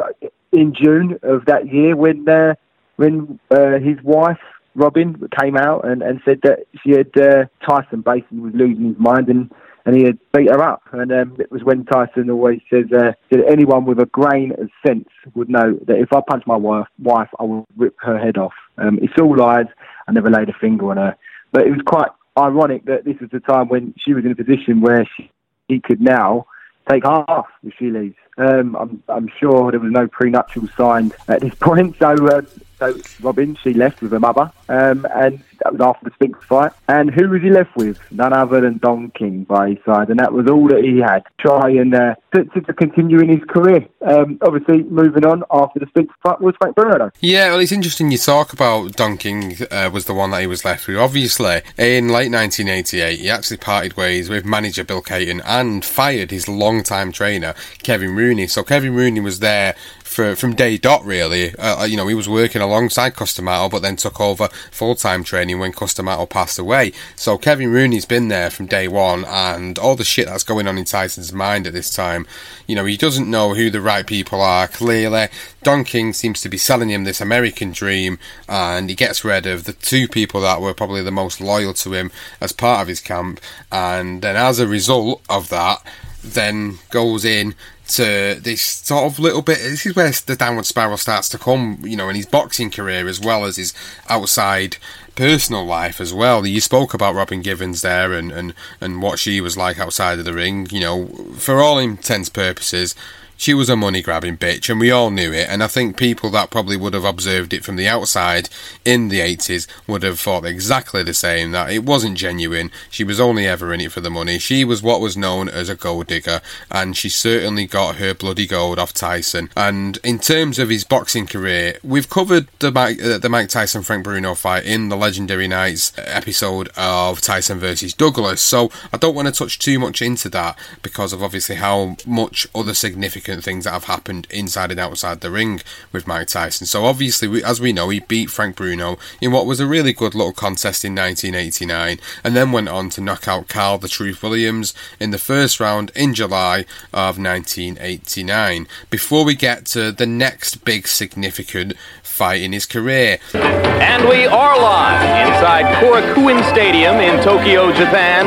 in June of that year when uh, when uh, his wife Robin came out and, and said that she had uh, Tyson basically was losing his mind and, and he had beat her up. And um, it was when Tyson always says uh, that anyone with a grain of sense would know that if I punch my wife, wife I will rip her head off. Um, it's all lies. I never laid a finger on her. But it was quite ironic that this was the time when she was in a position where she, she could now take half if she leaves. Um, I'm, I'm sure there was no prenuptial signed at this point, so uh, so Robin, she left with her mother, um, and that was after the Spinks fight. And who was he left with? None other than Don King by his side, and that was all that he had. To try and uh, to, to, continue in his career. Um, obviously, moving on after the Spinks fight was Frank Bruno. Yeah, well, it's interesting you talk about Don King uh, was the one that he was left with. Obviously, in late 1988, he actually parted ways with manager Bill Cayton and fired his long-time trainer Kevin Rooney. So Kevin Rooney was there for, from day dot, really. Uh, uh, you know, he was working alongside Cus D'Amato, but then took over full time training when Cus D'Amato passed away. So Kevin Rooney's been there from day one, and all the shit that's going on in Tyson's mind at this time, you know, he doesn't know who the right people are. Clearly, Don King seems to be selling him this American dream, and he gets rid of the two people that were probably the most loyal to him as part of his camp, and then as a result of that, then goes in to this sort of little bit. This is where the downward spiral starts to come, you know, in his boxing career as well as his outside personal life as well. You spoke about Robin Givens there and, and, and what she was like outside of the ring. You know, for all intents purposes, she was a money grabbing bitch, and we all knew it. And I think people that probably would have observed it from the outside in the 80s would have thought exactly the same that it wasn't genuine. She was only ever in it for the money. She was what was known as a gold digger, and she certainly got her bloody gold off Tyson. And in terms of his boxing career, we've covered the Mike, uh, the Mike Tyson Frank Bruno fight in the Legendary Nights episode of Tyson versus Douglas, so I don't want to touch too much into that because of obviously how much other significant significant things that have happened inside and outside the ring with Mike Tyson. So obviously, we, as we know, he beat Frank Bruno in what was a really good little contest in 1989, and then went on to knock out Carl the Truth Williams in the first round in July of 1989. Before we get to the next big significant fight in his career. And we are live inside Korakuen Stadium in Tokyo, Japan,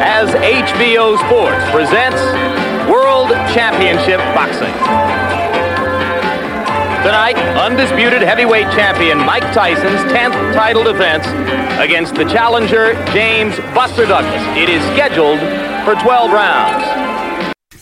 as HBO Sports presents World Championship Boxing. Tonight, undisputed heavyweight champion Mike Tyson's 10th title defense against the challenger James Buster Douglas. It is scheduled for 12 rounds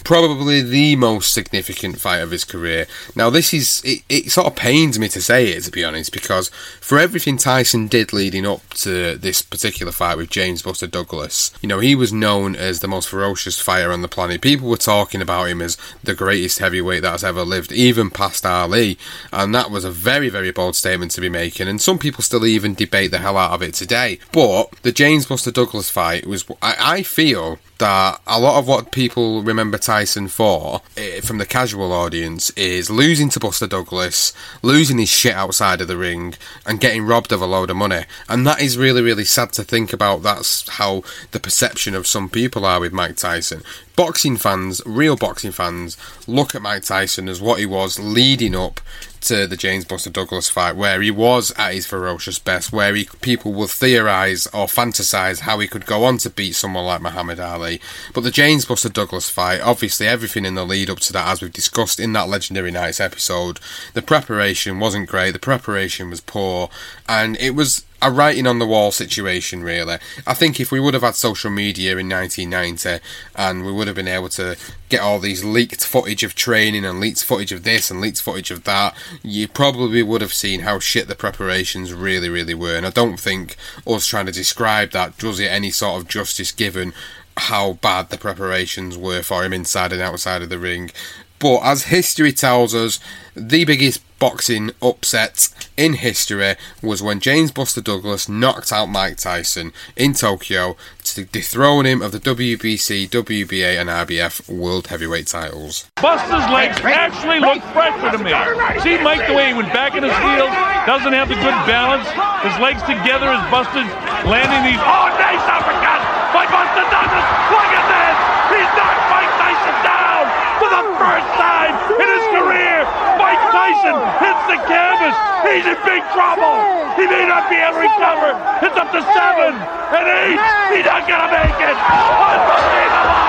probably the most significant fight of his career. Now, this is it, it, sort of pains me to say it, to be honest, because for everything Tyson did leading up to this particular fight with James Buster Douglas, you know, he was known as the most ferocious fighter on the planet. People were talking about him as the greatest heavyweight that's ever lived, even past Ali, and that was a very, very bold statement to be making. And some people still even debate the hell out of it today. But the James Buster Douglas fight was, I, I feel, that a lot of what people remember Tyson for eh, from the casual audience is losing to Buster Douglas, losing his shit outside of the ring, and getting robbed of a load of money. And that is really, really sad to think about. That's how the perception of some people are with Mike Tyson boxing fans, real boxing fans, look at Mike Tyson as what he was leading up to the James Buster Douglas fight, where he was at his ferocious best, where he, people will theorise or fantasise how he could go on to beat someone like Muhammad Ali. But the James Buster Douglas fight, obviously everything in the lead up to that, as we've discussed in that Legendary Nights episode, the preparation wasn't great, the preparation was poor, and it was a writing on the wall situation, really. I think if we would have had social media in 1990 and we would have been able to get all these leaked footage of training and leaked footage of this and leaked footage of that, you probably would have seen how shit the preparations really, really were. And I don't think us trying to describe that does it any sort of justice given how bad the preparations were for him inside and outside of the ring. But as history tells us, the biggest boxing upset in history was when James Buster Douglas knocked out Mike Tyson in Tokyo to dethrone him of the WBC, WBA, and IBF World Heavyweight titles. Buster's legs actually look fresher to me. See Mike the way he went back in his heels, doesn't have the good balance. His legs together as Buster's landing these. Oh, nice uppercut by Buster Douglas. Look at this. He's knocked Mike Tyson down for the first time in his career. Mike Tyson hits the canvas. He's in big trouble. He may not be able to recover. It's up to seven and eight. He's not going to make it. Unbelievable.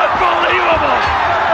Unbelievable.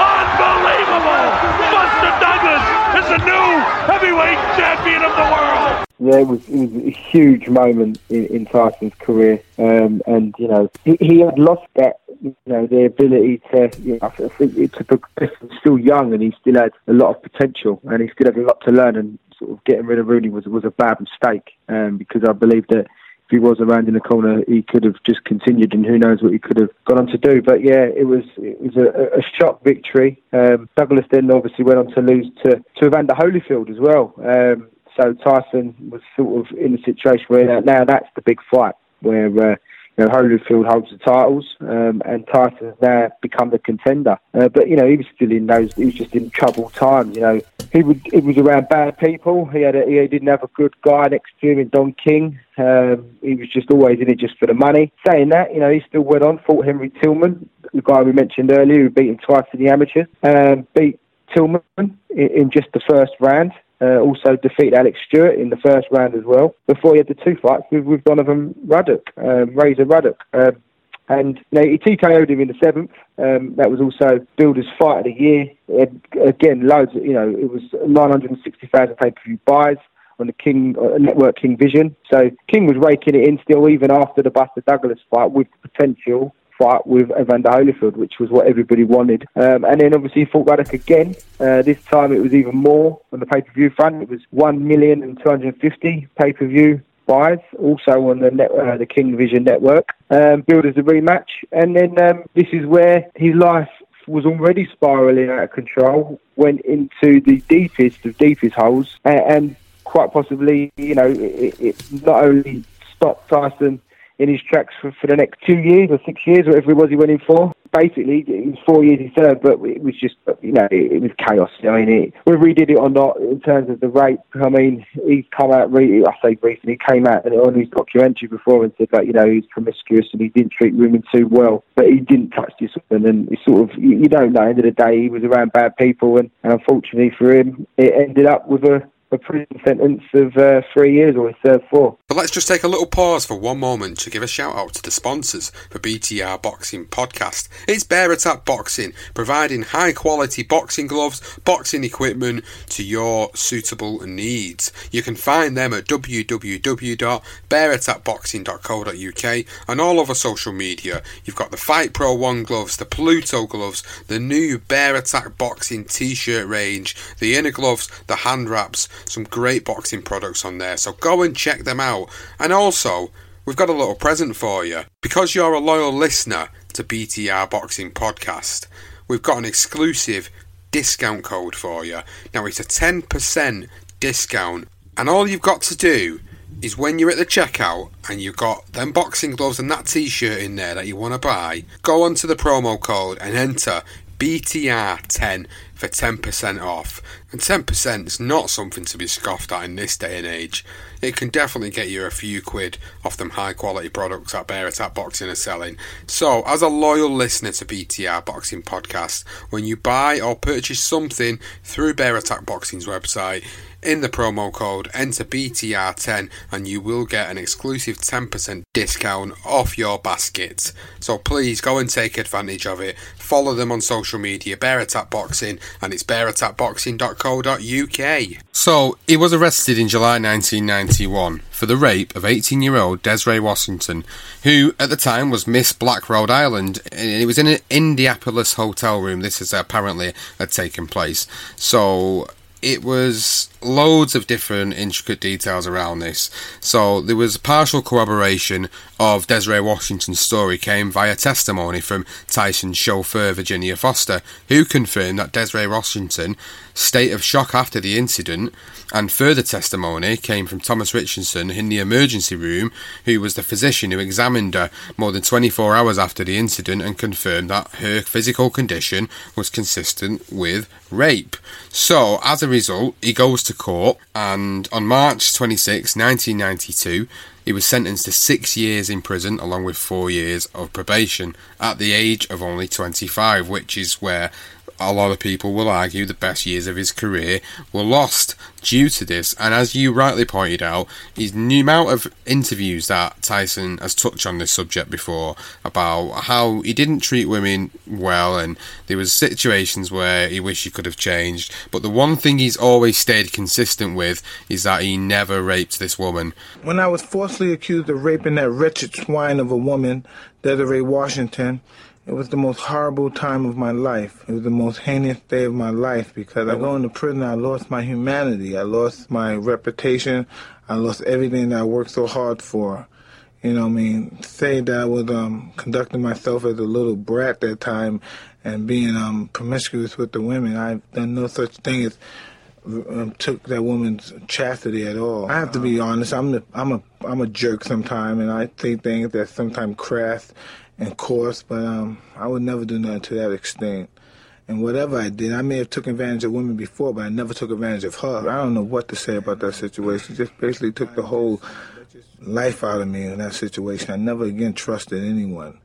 Unbelievable. Buster Douglas is the new heavyweight champion of the world. Yeah, it was, it was a huge moment in, in Tyson's career, um, and you know he, he had lost that you know the ability to. You know, I think to progress. He's still young, and he still had a lot of potential, and he still had a lot to learn. And sort of getting rid of Rooney was was a bad mistake um, because I believe that if he was around in the corner, he could have just continued, and who knows what he could have gone on to do. But yeah, it was it was a, a shock victory. Um, Douglas then obviously went on to lose to to Evander Holyfield as well. Um, so Tyson was sort of in a situation where now that's the big fight where uh, you know, Holyfield holds the titles, um, and Tyson's now become the contender. Uh, but you know, he was still in those. He was just in troubled times. You know, he would. He was around bad people. He had. A, he didn't have a good guy next to him in Don King. Um, he was just always in it just for the money. Saying that, you know, he still went on. Fought Henry Tillman, the guy we mentioned earlier, who beat him twice in the amateurs. Um, beat Tillman in, in just the first round. Uh, also defeat Alex Stewart in the first round as well. Before he had the two fights with, with Donovan Ruddock, um, Razor Ruddock. Um, and you know, he TKO'd him in the seventh. Um, that was also Builder's Fight of the Year. Had, again, loads. You know, it was 960,000 pay-per-view buys on the King uh, Network King Vision. So King was raking it in still, even after the Buster Douglas fight, with potential fight with Evander Holyfield, which was what everybody wanted. Um, and then obviously he fought Ruddock again. Uh, this time it was even more on the pay-per-view front. It was one million and two hundred fifty pay-per-view buys, also on the net, uh, the King Vision network. Um, billed as a rematch, and then um, this is where his life was already spiraling out of control. Went into the deepest of deepest holes, and, and quite possibly, you know, it, it not only stopped Tyson in his tracks for, for the next two years or six years, whatever it was he went in for. Basically, it was four years he served, but it was just, you know, it, it was chaos. I mean, it, whether he did it or not, in terms of the rape, I mean, he's come out, re- I say recently, he came out on his documentary before and said that, you know, he's promiscuous and he didn't treat women too well, but he didn't touch this woman. And it's sort of, you, you don't know, end of the day, he was around bad people, and, and unfortunately for him, it ended up with a a prison sentence of uh, three years or he served four. But let's just take a little pause for one moment to give a shout out to the sponsors for BTR Boxing Podcast. It's Bear Attack Boxing, providing high quality boxing gloves, boxing equipment to your suitable needs. You can find them at www.bearattackboxing.co.uk and all over social media. You've got the Fight Pro 1 gloves, the Pluto gloves, the new Bear Attack Boxing t shirt range, the inner gloves, the hand wraps some great boxing products on there, so go and check them out. And also, we've got a little present for you. Because you're a loyal listener to BTR Boxing Podcast, we've got an exclusive discount code for you. Now, it's a 10% discount, and all you've got to do is when you're at the checkout and you've got them boxing gloves and that t shirt in there that you want to buy, go onto the promo code and enter BTR10 for 10% off. And 10% is not something to be scoffed at in this day and age. It can definitely get you a few quid off them high quality products that Bear Attack Boxing are selling. So, as a loyal listener to BTR Boxing Podcast, when you buy or purchase something through Bear Attack Boxing's website, in the promo code enter BTR10 and you will get an exclusive 10% discount off your basket. So please go and take advantage of it. Follow them on social media, Bear Attack Boxing, and it's bearattackboxing.co.uk. So he was arrested in July 1991 for the rape of 18 year old Desiree Washington, who at the time was Miss Black Rhode Island, and it was in an Indianapolis hotel room. This is apparently had taken place. So it was loads of different intricate details around this. So there was partial corroboration of Desiree Washington's story came via testimony from Tyson's chauffeur Virginia Foster, who confirmed that Desiree Washington state of shock after the incident, and further testimony came from Thomas Richardson in the emergency room, who was the physician who examined her more than 24 hours after the incident and confirmed that her physical condition was consistent with rape. So, as a result, he goes to court, and on March 26, 1992, he was sentenced to six years in prison along with four years of probation at the age of only 25, which is where a lot of people will argue the best years of his career were lost due to this. And as you rightly pointed out, the amount of interviews that Tyson has touched on this subject before about how he didn't treat women well, and there was situations where he wished he could have changed. But the one thing he's always stayed consistent with is that he never raped this woman. When I was falsely accused of raping that wretched swine of a woman, Desiree Washington, it was the most horrible time of my life. It was the most heinous day of my life because I go into prison, I lost my humanity. I lost my reputation. I lost everything that I worked so hard for. You know, I mean, say that I was um, conducting myself as a little brat that time and being um, promiscuous with the women. I've done no such thing as um, took that woman's chastity at all. I have to be honest. I'm the, I'm a I'm a jerk sometimes, and I say things that sometimes crass and coarse. But um, I would never do nothing to that extent. And whatever I did, I may have took advantage of women before, but I never took advantage of her. I don't know what to say about that situation. Just basically took the whole life out of me in that situation. I never again trusted anyone.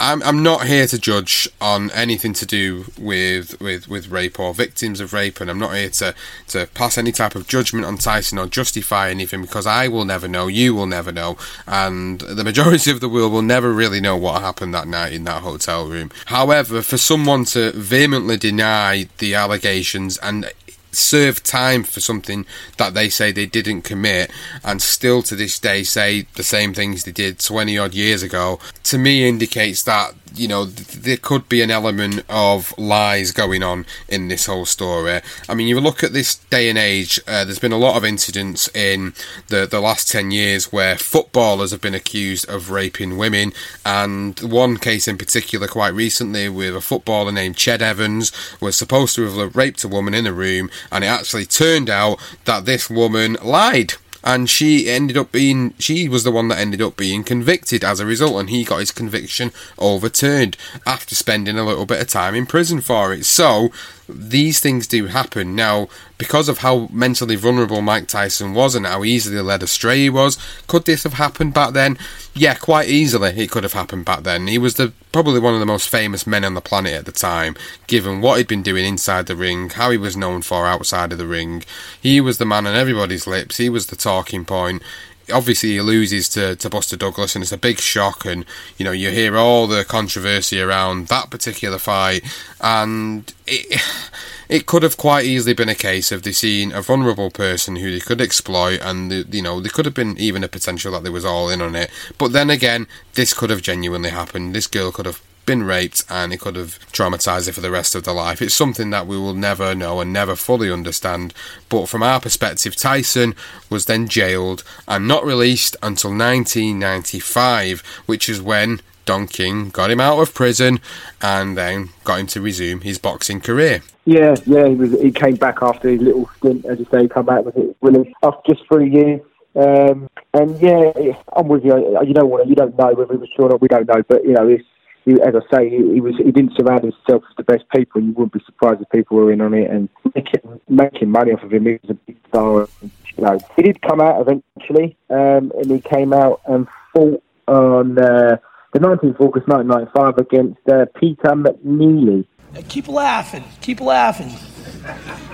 I'm I'm not here to judge on anything to do with, with, with rape or victims of rape, and I'm not here to, to pass any type of judgment on Tyson or justify anything because I will never know, you will never know, and the majority of the world will never really know what happened that night in that hotel room. However, for someone to vehemently deny the allegations and serve time for something that they say they didn't commit and still to this day say the same things they did 20 odd years ago to me indicates that you know th- there could be an element of lies going on in this whole story. I mean you look at this day and age uh, there's been a lot of incidents in the the last 10 years where footballers have been accused of raping women and one case in particular quite recently with a footballer named Ched Evans was supposed to have raped a woman in a room and it actually turned out that this woman lied and she ended up being she was the one that ended up being convicted as a result and he got his conviction overturned after spending a little bit of time in prison for it. So these things do happen. Now because of how mentally vulnerable Mike Tyson was and how easily led astray he was could this have happened back then? Yeah quite easily it could have happened back then. He was the probably one of the most famous men on the planet at the time given what he'd been doing inside the ring how he was known for outside of the ring. He was the man on everybody's lips. He was the talking point obviously he loses to, to Buster Douglas and it's a big shock and you know you hear all the controversy around that particular fight and it it could have quite easily been a case of they seen a vulnerable person who they could exploit and the, you know there could have been even a potential that they was all in on it. But then again this could have genuinely happened. This girl could have been raped and it could have traumatized her for the rest of their life. It's something that we will never know and never fully understand. But from our perspective, Tyson was then jailed and not released until 1995, which is when Don King got him out of prison and then got him to resume his boxing career. Yeah, yeah, he was. He came back after his little stint, as you say, come back with it released after just three years. Um, and yeah, I'm with you. You don't want to, you don't know whether he was sure or not. We don't know, but you know, it's he, as I say, he, he, was he didn't surround himself with the best people. You wouldn't be surprised if people were in on it and making, making money off of him. He was a big star. You know, he did come out eventually, um, and he came out and fought on uh, the 19th of August 1995 against uh, Peter McNeely. Keep laughing. Keep laughing.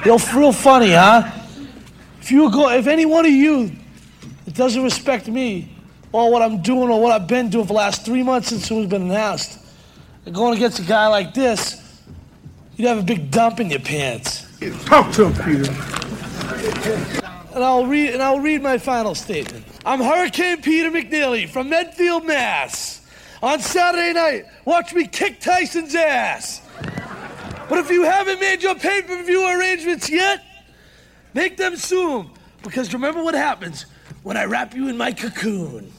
Real, real funny, huh? If you go, if any one of you that doesn't respect me or what I'm doing or what I've been doing for the last three months since it was been announced. And going against a guy like this, you'd have a big dump in your pants. Talk to him, Peter. And I'll read and I'll read my final statement. I'm Hurricane Peter McNeely from Medfield, Mass. On Saturday night, watch me kick Tyson's ass. But if you haven't made your pay-per-view arrangements yet, make them soon. Because remember what happens when I wrap you in my cocoon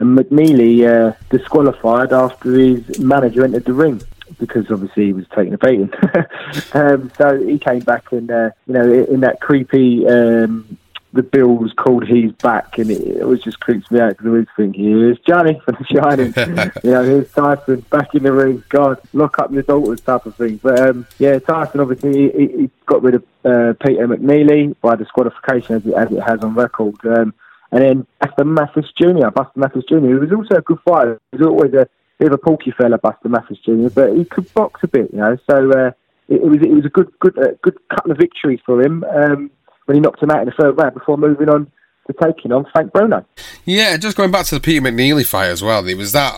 and McNeely uh, disqualified after his manager entered the ring because obviously he was taking a beating. um, so he came back and uh, you know in that creepy. Um, the bill was called "He's Back," and it, it always just creeps me out because I always think here's Johnny from The Shining. you know, here's Tyson back in the ring. God, lock up your daughters, type of thing. But um, yeah, Tyson obviously he, he got rid of uh, Peter McNeely by disqualification, as it, as it has on record. Um, and then Buster Mathis Jr., Buster Mathis Jr., who was also a good fighter. He was always a bit of a porky fella, Buster Mathis Jr., but he could box a bit, you know. So uh, it, it, was it was a good good uh, good couple of victories for him um, when he knocked him out in the third round before moving on taking on Frank Bruno. Yeah, just going back to the Peter McNeely fight as well, it was that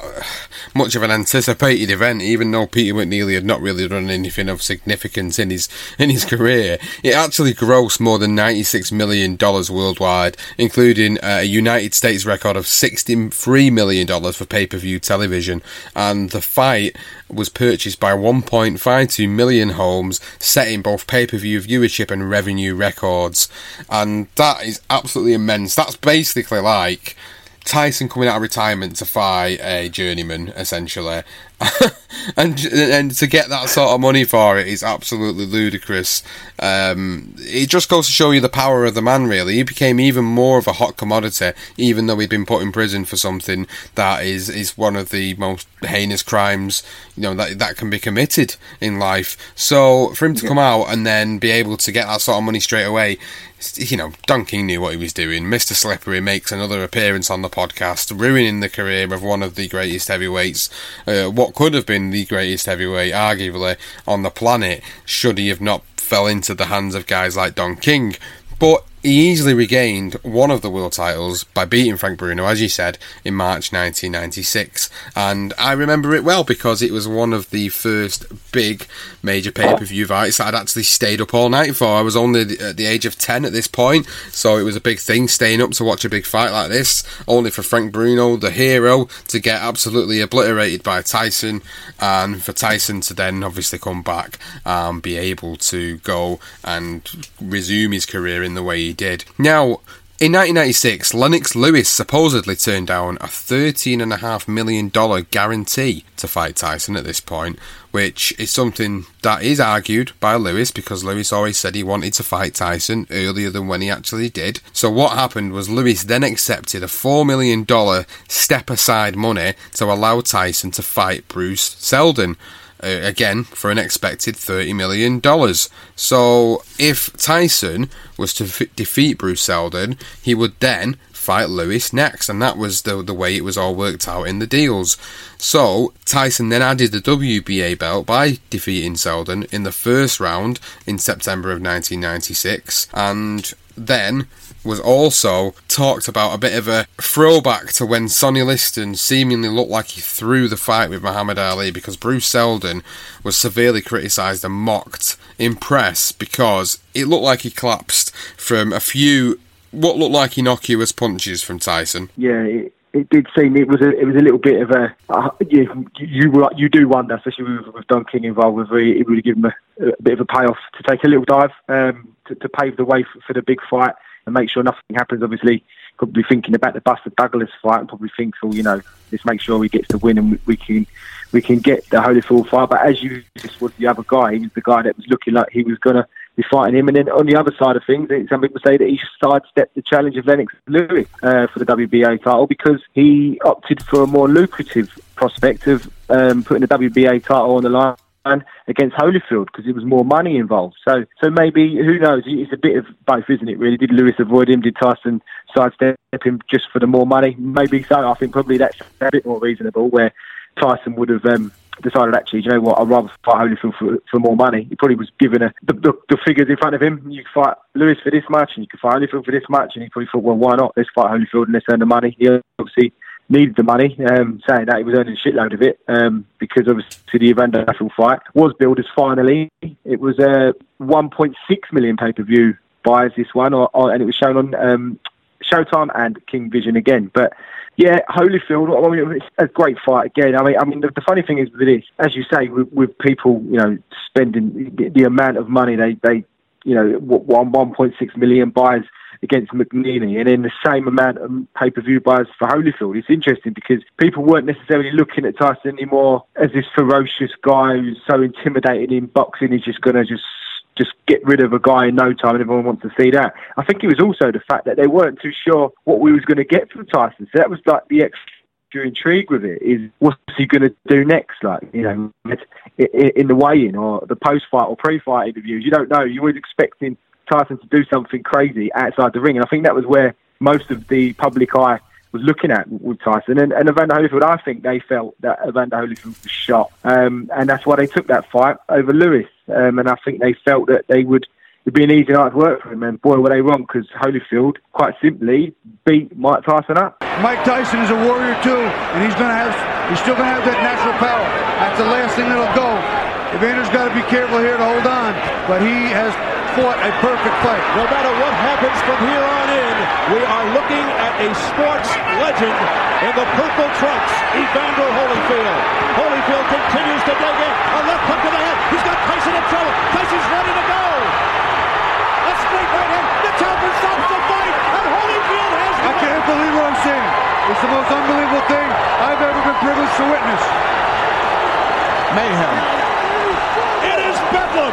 much of an anticipated event, even though Peter McNeely had not really done anything of significance in his in his career. It actually grossed more than ninety six million dollars worldwide, including a United States record of sixty three million dollars for pay per view television, and the fight was purchased by 1.52 million homes, setting both pay per view viewership and revenue records. And that is absolutely immense. That's basically like Tyson coming out of retirement to fight a journeyman, essentially, and and to get that sort of money for it is absolutely ludicrous. Um, it just goes to show you the power of the man. Really, he became even more of a hot commodity, even though he'd been put in prison for something that is is one of the most heinous crimes you know that that can be committed in life. So for him to come out and then be able to get that sort of money straight away you know, Don King knew what he was doing. Mr. Slippery makes another appearance on the podcast, ruining the career of one of the greatest heavyweights, uh, what could have been the greatest heavyweight, arguably, on the planet, should he have not fell into the hands of guys like Don King. But he easily regained one of the world titles by beating Frank Bruno, as you said, in March 1996. And I remember it well because it was one of the first big major pay per view fights that I'd actually stayed up all night for. I was only at the age of 10 at this point, so it was a big thing staying up to watch a big fight like this, only for Frank Bruno, the hero, to get absolutely obliterated by Tyson, and for Tyson to then obviously come back and be able to go and resume his career in the way he did. Now, in 1996, Lennox Lewis supposedly turned down a $13.5 million guarantee to fight Tyson at this point, which is something that is argued by Lewis because Lewis always said he wanted to fight Tyson earlier than when he actually did. So, what happened was Lewis then accepted a $4 million step aside money to allow Tyson to fight Bruce Seldon uh, again for an expected $30 million. So if Tyson was to f- defeat Bruce Seldon, he would then fight Lewis next, and that was the, the way it was all worked out in the deals. So Tyson then added the WBA belt by defeating Seldon in the first round in September of 1996, and then was also talked about a bit of a throwback to when Sonny Liston seemingly looked like he threw the fight with Muhammad Ali because Bruce Seldon was severely criticised and mocked in press because it looked like he collapsed from a few what looked like innocuous punches from Tyson. Yeah, it, it did seem it was a it was a little bit of a uh, you you you do wonder, especially with, with Don King involved, whether it would give him a, a, bit of a payoff to take a little dive um, to, to pave the way for, for the big fight and make sure nothing happens. Obviously, probably thinking about the Buster Douglas fight and probably think, well, you know, let's make sure we get the win and we, we can we can get the Holyfield fight. But as you just was the other guy, he was the guy that was looking like he was going to be fighting him. And then on the other side of things, some people say that he sidestepped the challenge of Lennox Lewis uh, for the WBA title because he opted for a more lucrative prospect of um, putting the WBA title on the line against Holyfield because it was more money involved. So, so maybe who knows? It's a bit of both, isn't it? Really, did Lewis avoid him? Did Tyson sidestep him just for the more money? Maybe so. I think probably that's a bit more reasonable. Where Tyson would have um, decided, actually, you know what? I'd rather fight Holyfield for, for more money. He probably was given a, the, the, the figures in front of him. You fight Lewis for this much, and you can fight Holyfield for this much, and he probably thought, well, why not? Let's fight Holyfield and let's earn the money. He obviously needed the money, um, saying that he was earning a shitload of it um, because obviously the Evander Holyfield fight was billed as finally. It was a 1.6 million pay per view buys this one, or, or, and it was shown on um, Showtime and King Vision again. But yeah, Holyfield. I mean, it's a great fight again. I mean, I mean, the, the funny thing is with this, as you say, with, with people, you know, spending the, the amount of money they they, you know, one 1.6 million buys against McNeely, and then the same amount of pay-per-view buys for Holyfield. It's interesting because people weren't necessarily looking at Tyson anymore as this ferocious guy who's so intimidating in boxing. He's just going to just just get rid of a guy in no time, and everyone wants to see that. I think it was also the fact that they weren't too sure what we was going to get from Tyson. So that was like the extra intrigue with it is what's he going to do next? Like you know, in the weigh-in or the post-fight or pre-fight interviews, you don't know. You were expecting Tyson to do something crazy outside the ring. And I think that was where most of the public eye was looking at with Tyson. And, and Evander Holyfield, I think they felt that Evander Holyfield was shot. Um, and that's why they took that fight over Lewis. Um, and I think they felt that they would it'd be an easy night to work for him. And boy, were they wrong because Holyfield, quite simply, beat Mike Tyson up. Mike Tyson is a warrior too, and he's gonna have, he's still gonna have that natural power. That's the last thing that'll go. Evander's got to be careful here to hold on, but he has fought a perfect fight. No matter what happens from here on in, we are looking at a sports legend in the purple trunks, Evander Holyfield. Holyfield continues to dig in. A left hook to the head. He's got Tyson in trouble. Tyson's ready to go. A straight right hand. The Talbot stops the fight, and Holyfield has I can't believe what It's the most unbelievable thing I've ever been privileged to witness. mayhem. It is bedlam.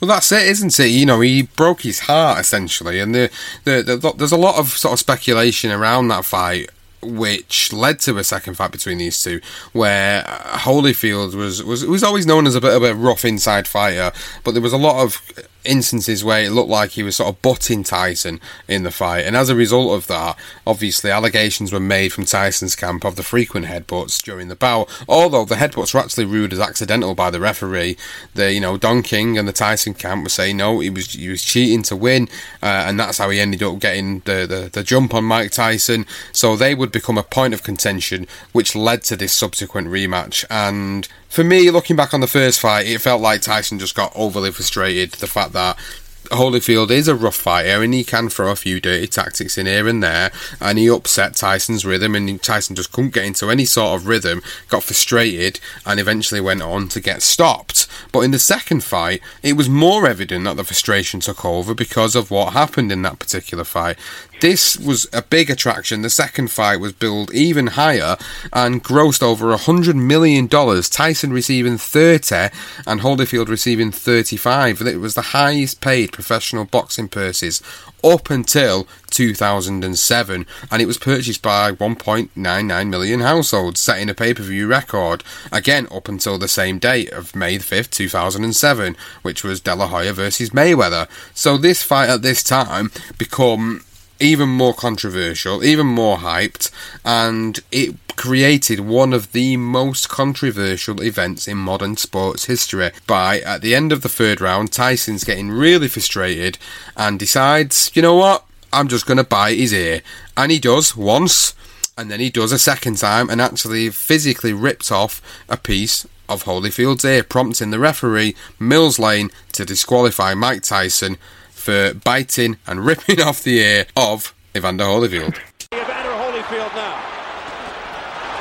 Well, that's it, isn't it? You know, he broke his heart essentially, and the, the, the there's a lot of sort of speculation around that fight which led to a second fight between these two, where uh, Holyfield was was was always known as a bit of a rough inside fighter, but there was a lot of instances where it looked like he was sort of butting Tyson in the fight, and as a result of that, obviously allegations were made from Tyson's camp of the frequent headbutts during the bout. Although the headbutts were actually ruled as accidental by the referee, the you know Don King and the Tyson camp were saying no, he was he was cheating to win, uh, and that's how he ended up getting the, the the jump on Mike Tyson. So they would become a point of contention, which led to this subsequent rematch and for me, looking back on the first fight, it felt like Tyson just got overly frustrated. The fact that Holyfield is a rough fighter and he can throw a few dirty tactics in here and there, and he upset Tyson's rhythm, and Tyson just couldn't get into any sort of rhythm, got frustrated, and eventually went on to get stopped. But in the second fight, it was more evident that the frustration took over because of what happened in that particular fight. This was a big attraction. The second fight was billed even higher and grossed over $100 million. Tyson receiving 30 and Holyfield receiving 35. It was the highest paid professional boxing purses up until 2007 and it was purchased by 1.99 million households setting a pay-per-view record again up until the same date of May 5th 2007 which was De La Hoya versus Mayweather so this fight at this time become even more controversial, even more hyped, and it created one of the most controversial events in modern sports history. By at the end of the third round, Tyson's getting really frustrated and decides, you know what, I'm just going to bite his ear. And he does once, and then he does a second time, and actually physically rips off a piece of Holyfield's ear, prompting the referee, Mills Lane, to disqualify Mike Tyson for biting and ripping off the ear of Evander Holyfield. Evander Holyfield now.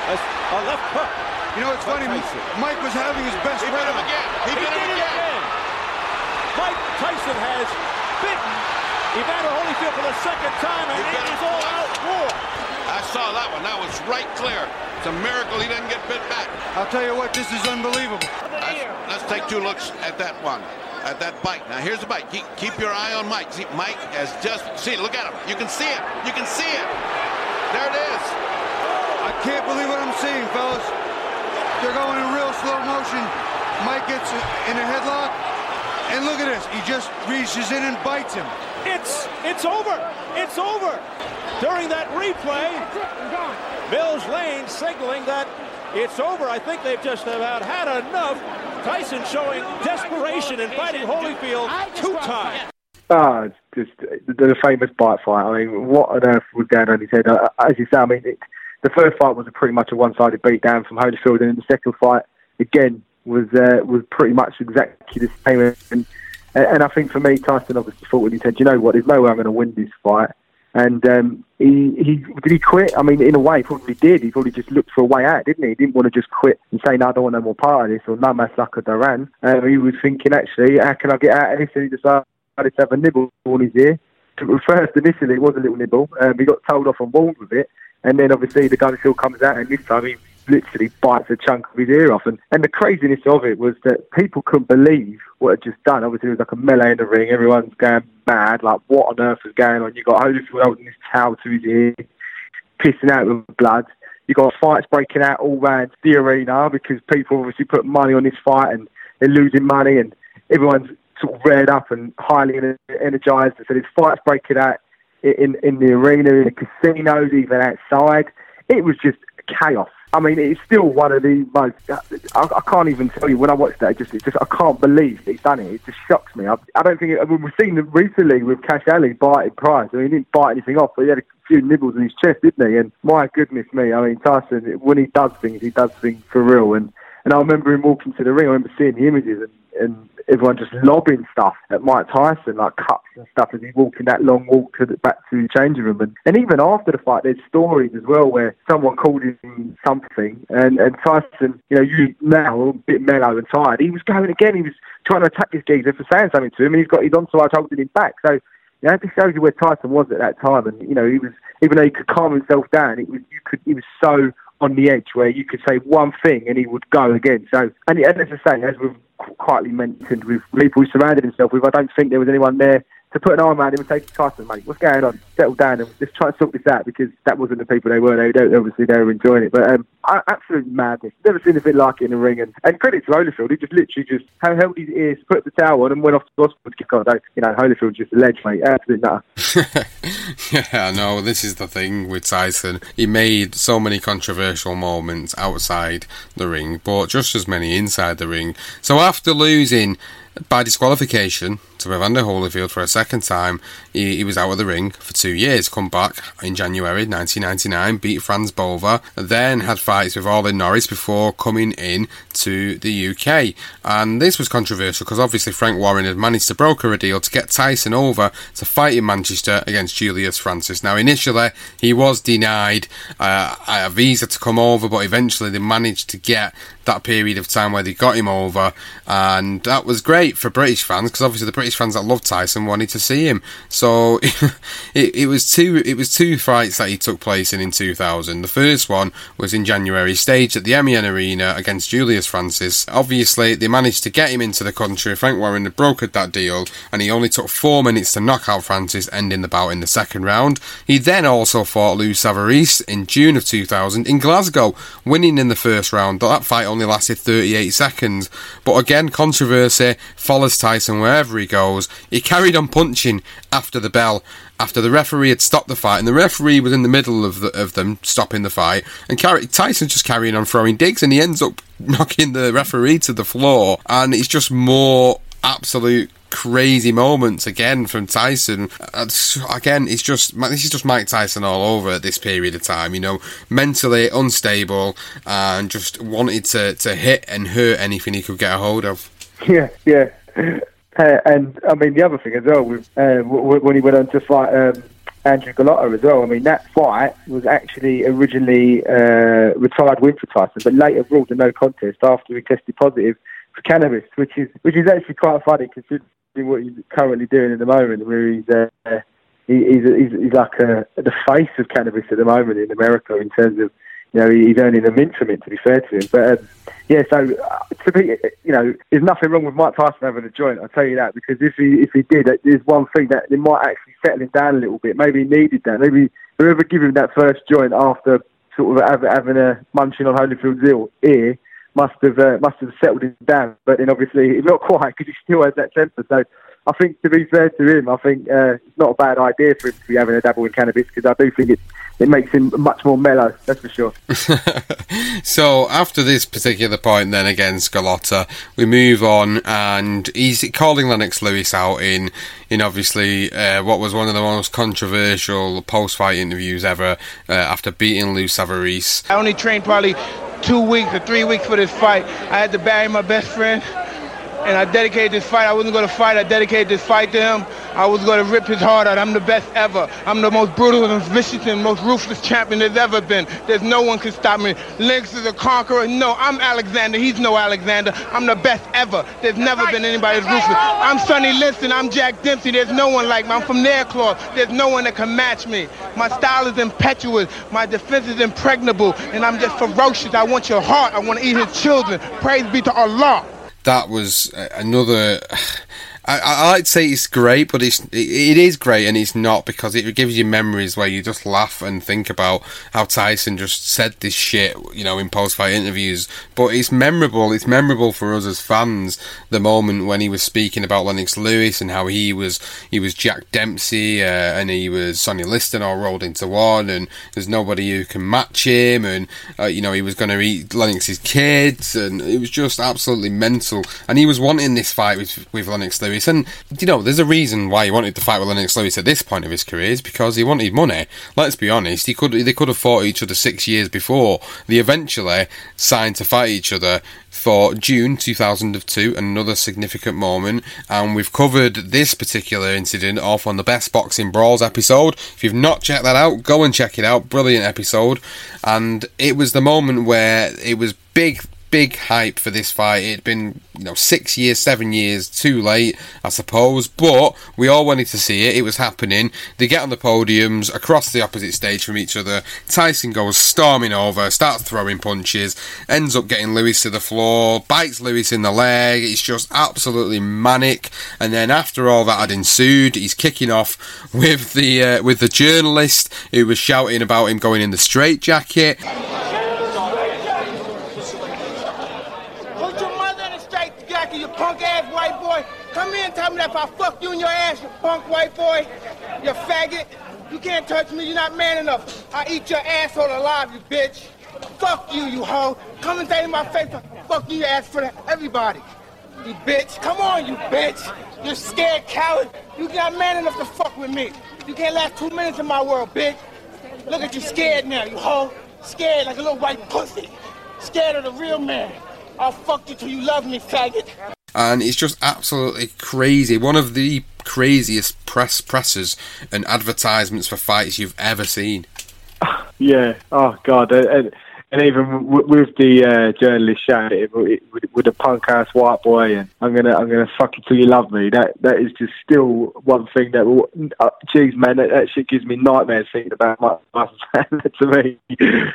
A, a left hook. You know, it's funny. Mike was having his best He bit him again. He, bit him again. Mike Tyson has bitten Evander Holyfield for the second time, and it is all out war. I saw that one. That was right clear. It's a miracle he didn't get bit back. I'll tell you what, this is unbelievable. Let's, let's take two looks at that one. At that bite. Now here's the bite. Keep, keep your eye on Mike. See, Mike has just see. Look at him. You can see it. You can see it. There it is. I can't believe what I'm seeing, fellas. They're going in real slow motion. Mike gets in a headlock, and look at this. He just reaches in and bites him. It's it's over. It's over. During that replay, Mills Lane signaling that it's over. I think they've just about had enough. Tyson showing desperation and fighting Holyfield two times. Ah, it's just the, the famous bite fight. I mean, what on earth was going on in his head? Uh, As you say, I mean, it, the first fight was a pretty much a one-sided beatdown from Holyfield, and the second fight again was uh, was pretty much exactly the same. And, and I think for me, Tyson obviously thought when he said, "You know what? There's no way I'm going to win this fight." And um, he, he did he quit? I mean, in a way, he probably did. He probably just looked for a way out, didn't he? He didn't want to just quit and say, "No, I don't want no more part of this," or "No, my sucker Duran." Um, he was thinking, actually, how can I get out of this? And he decided to have a nibble on his ear. First, initially, it was a little nibble. Um, he got told off and warned with it, and then obviously the gun still comes out, and this time he literally bites a chunk of his ear off. And, and the craziness of it was that people couldn't believe what had just done. Obviously, it was like a melee in the ring. Everyone's going mad. Like, what on earth is going on? You got Holyfield holding his towel to his ear, pissing out with blood. You got fights breaking out all around the arena because people obviously put money on this fight and they're losing money, and everyone's sort of reared up and highly energized. So there's fights breaking out in in the arena, in the casinos, even outside. It was just chaos. I mean, it's still one of the most. I, I can't even tell you when I watched that. It just, it just, I can't believe he's done it. It just shocks me. I, I don't think. I mean, we've seen it recently with Kash Ali biting Price. I mean, he didn't bite anything off, but he had a few nibbles in his chest, didn't he? And my goodness me, I mean, Tyson, when he does things, he does things for real. And and I remember him walking to the ring. I remember seeing the images and, and everyone just lobbing stuff at Mike Tyson, like cups and stuff, as he's walking that long walk to the, back to the changing room. And, and even after the fight, there's stories as well where someone called him something, and, and Tyson, you know, you now a bit mellow and tired. He was going again. He was trying to attack this geezer for saying something to him, and he's got his entourage holding him back. So. You know, this shows you where Tyson was at that time, and you know he was even though he could calm himself down, it was you could he was so on the edge where you could say one thing and he would go again. So, and, as I say, as we've quietly mentioned, with people surrounded himself with, I don't think there was anyone there to put an arm around him and take his title, mate. What's going on? Settle down and let's try and sort this out because that wasn't the people they were. They don't obviously they were enjoying it, but um, absolute madness. Never seen a anything like it in the ring. And, and credit to Holyfield, he just literally just held his ears, put the towel on, and went off to the hospital kick on. You know, Holyfield just a ledge, mate. Absolute nutter. yeah, no. This is the thing with Tyson. He made so many controversial moments outside the ring, but just as many inside the ring. So after losing by disqualification to Evander Holyfield for a second time. He, he, was out of the ring for two years. Come back in January 1999, beat Frans Botha, then had fights with Orlin Norris before coming in to the UK. And this was controversial because obviously Frank Warren had managed to broker a deal to get Tyson over to fight in Manchester against Julius Francis. Now, initially, he was denied uh, a visa to come over, but eventually they managed to get that period of time where they got him over, and that was great for British fans because obviously the British fans that love Tyson wanted to see him. So it, it, was two it was two fights that he took place in in 2000. The first one was in January, staged at the MEN Arena against Julius Francis. Obviously, they managed to get him into the country. Frank Warren had brokered that deal, and he only took four minutes to knock out Francis, ending the bout in the second round. He then also fought Lou Savarese in June of 2000 in Glasgow, winning in the first round. That fight only lasted 38 seconds, but again, controversy follows Tyson wherever he goes. He carried on punching after the bell, after the referee had stopped the fight, and the referee was in the middle of the, of them stopping the fight, and Car- Tyson's just carrying on throwing digs, and he ends up knocking the referee to the floor, and it's just more absolute crazy moments again from Tyson. Uh, again, it's just this is just Mike Tyson all over at this period of time. You know, mentally unstable and just wanted to to hit and hurt anything he could get a hold of. Yeah, yeah. Uh, and I mean the other thing as well with uh, when he went on to fight um, Andrew Golota as well. I mean that fight was actually originally uh, retired win for Tyson, but later ruled a no contest after he tested positive for cannabis, which is which is actually quite funny considering what he's currently doing at the moment, where he's uh, he, he's, he's he's like a, the face of cannabis at the moment in America in terms of you know he's earning a mint from it. To be fair to him, but um, yeah, so uh, to be you know there's nothing wrong with Mike Tyson having a joint. I'll tell you that because if he if he did, uh, there's one thing that it might actually settle him down a little bit. Maybe he needed that. Maybe whoever give him that first joint after sort of having a munching on Holyfield's ear must have uh, must have settled him down. But then obviously not quite because he still has that temper. So I think to be fair to him, I think uh, it's not a bad idea for him to be having a dabble in cannabis because I do think it it makes him much more mellow. That's for sure. so after this particular point, then again, Golota, we move on, and he's calling Lennox Lewis out in in obviously uh, what was one of the most controversial post fight interviews ever uh, after beating Lou Savarese. I only trained probably two weeks or three weeks for this fight. I had to bury my best friend, and I dedicated this fight. I wasn't going to fight. I dedicated this fight to him. I was going to rip his heart out. I'm the best ever. I'm the most brutal and vicious and most ruthless champion there's ever been. There's no one can stop me. Lennox is a conqueror. No, I'm Alexander. He's no Alexander. I'm the best ever. There's never been anybody as ruthless. I'm Sonny Liston. I'm Jack Dempsey. There's no one like me. I'm from Nairclaw. There's no one that can match me. My style is impetuous. My defense is impregnable. And I'm just ferocious. I want your heart. I want to eat his children. Praise be to Allah. That was another I, I like to say it's great, but it's it is great and it's not because it gives you memories where you just laugh and think about how Tyson just said this shit, you know, in post-fight interviews. But it's memorable. It's memorable for us as fans. The moment when he was speaking about Lennox Lewis and how he was he was Jack Dempsey uh, and he was Sonny Liston all rolled into one, and there's nobody who can match him, and uh, you know he was going to eat Lennox's kids, and it was just absolutely mental. And he was wanting this fight with with Lennox Lewis Lewis. And, you know, there's a reason why he wanted to fight with Lennox Lewis at this point of his career is because he wanted money. Let's be honest, he could they could have fought each other six years before. They eventually signed to fight each other for June 2002, another significant moment. And we've covered this particular incident off on the Best Boxing Brawls episode. If you've not checked that out, go and check it out. Brilliant episode. And it was the moment where it was big big hype for this fight. It'd been, you know, six years, seven years too late, I suppose, but we all wanted to see it. It was happening. They get on the podiums across the opposite stage from each other. Tyson goes storming over, starts throwing punches, ends up getting Lewis to the floor, bites Lewis in the leg. It's just absolutely manic. And then after all that had ensued, he's kicking off with the uh, with the journalist who was shouting about him going in the straitjacket. Put your mother in a straight jacket, you punk ass white boy. Come here and tell me that if I fuck you in your ass, you punk white boy, you faggot. You can't touch me, you're not man enough. I eat your asshole alive, you bitch. Fuck you, you hoe. Come and say in my face, fuck you, you ass for everybody. You bitch. Come on, you bitch. You scared coward. You got man enough to fuck with me. You can't last two minutes in my world, bitch. Look at you scared now, you hoe. Scared like a little white pussy. Scared of the real man. I'll fuck you till you love me, faggot. And it's just absolutely crazy. One of the craziest press presses and advertisements for fights you've ever seen. Yeah. Oh God. And, and even with the uh, journalist shouting it with, with a punk ass white boy, and I'm gonna I'm gonna fuck you till you love me. That that is just still one thing that will. Uh, geez, man, that, that shit gives me nightmares thinking about my, my to me.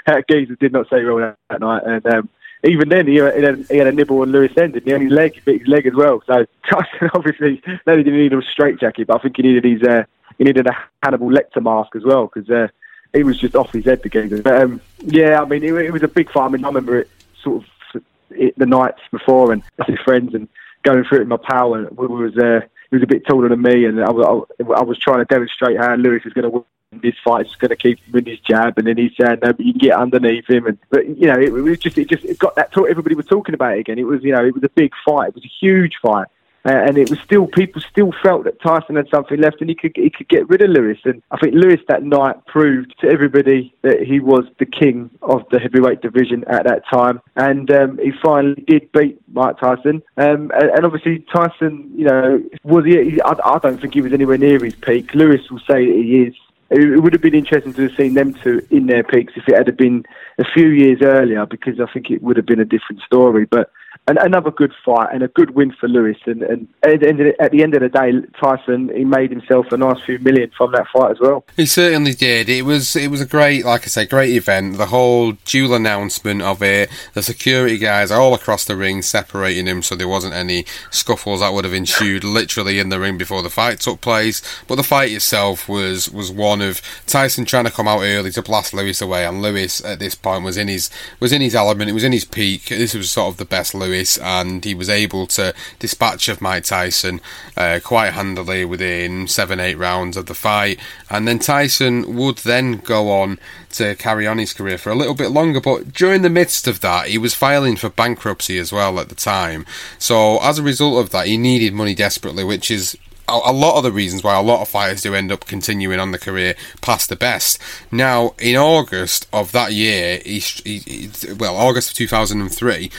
that geezer did not say well that night, and. Um, even then, he had, he had a nibble on Lewis End, and he his leg, bit his leg as well. So Tyson obviously, no, he didn't need a straight jacket, but I think he needed his, uh, he needed a Hannibal Lecter mask as well because uh, he was just off his head the geezer. But um, yeah, I mean, it, it was a big fight. I mean, I remember it sort of it, the nights before and his friends and going through it with my pal, and we was uh, he was a bit taller than me, and I, was- I, I was trying to demonstrate how Lewis is going to win this fight. He's going to keep him in his jab, and then he's saying no, but you can get underneath him, and but you know, it, was just it just it got that talk. Everybody was talking about it again. It was you know, it was a big fight. It was a huge fight. And it was still people still felt that Tyson had something left, and he could he could get rid of Lewis. And I think Lewis that night proved to everybody that he was the king of the heavyweight division at that time. And um, he finally did beat Mike Tyson. Um, and, and obviously Tyson, you know, was he? he- I, I don't think he was anywhere near his peak. Lewis will say that he is. It would have been interesting to have seen them two in their peaks if it had been a few years earlier, because I think it would have been a different story. But an, another good fight and a good win for Lewis. And, and at, the end of the, day, Tyson he made himself a nice few million from that fight as well. He certainly did. It was it was a great, like I say, great event. The whole dual announcement of it, the security guys all across the ring separating him, so there wasn't any scuffles that would have ensued literally in the ring before the fight took place. But the fight itself was was one of Tyson trying to come out early to blast Lewis away, and Lewis at this point was in his was in his element. It was in his peak. This was sort of the best Lewis, and he was able to dispatch of Mike Tyson uh, quite handily within seven eight rounds of the fight, and then Tyson would then go on to carry on his career for a little bit longer. But during the midst of that, he was filing for bankruptcy as well at the time. So as a result of that, he needed money desperately, which is a a lot of the reasons why a lot of fighters do end up continuing on the career past the best. Now, in August of that year, he, he, well, August of 2003,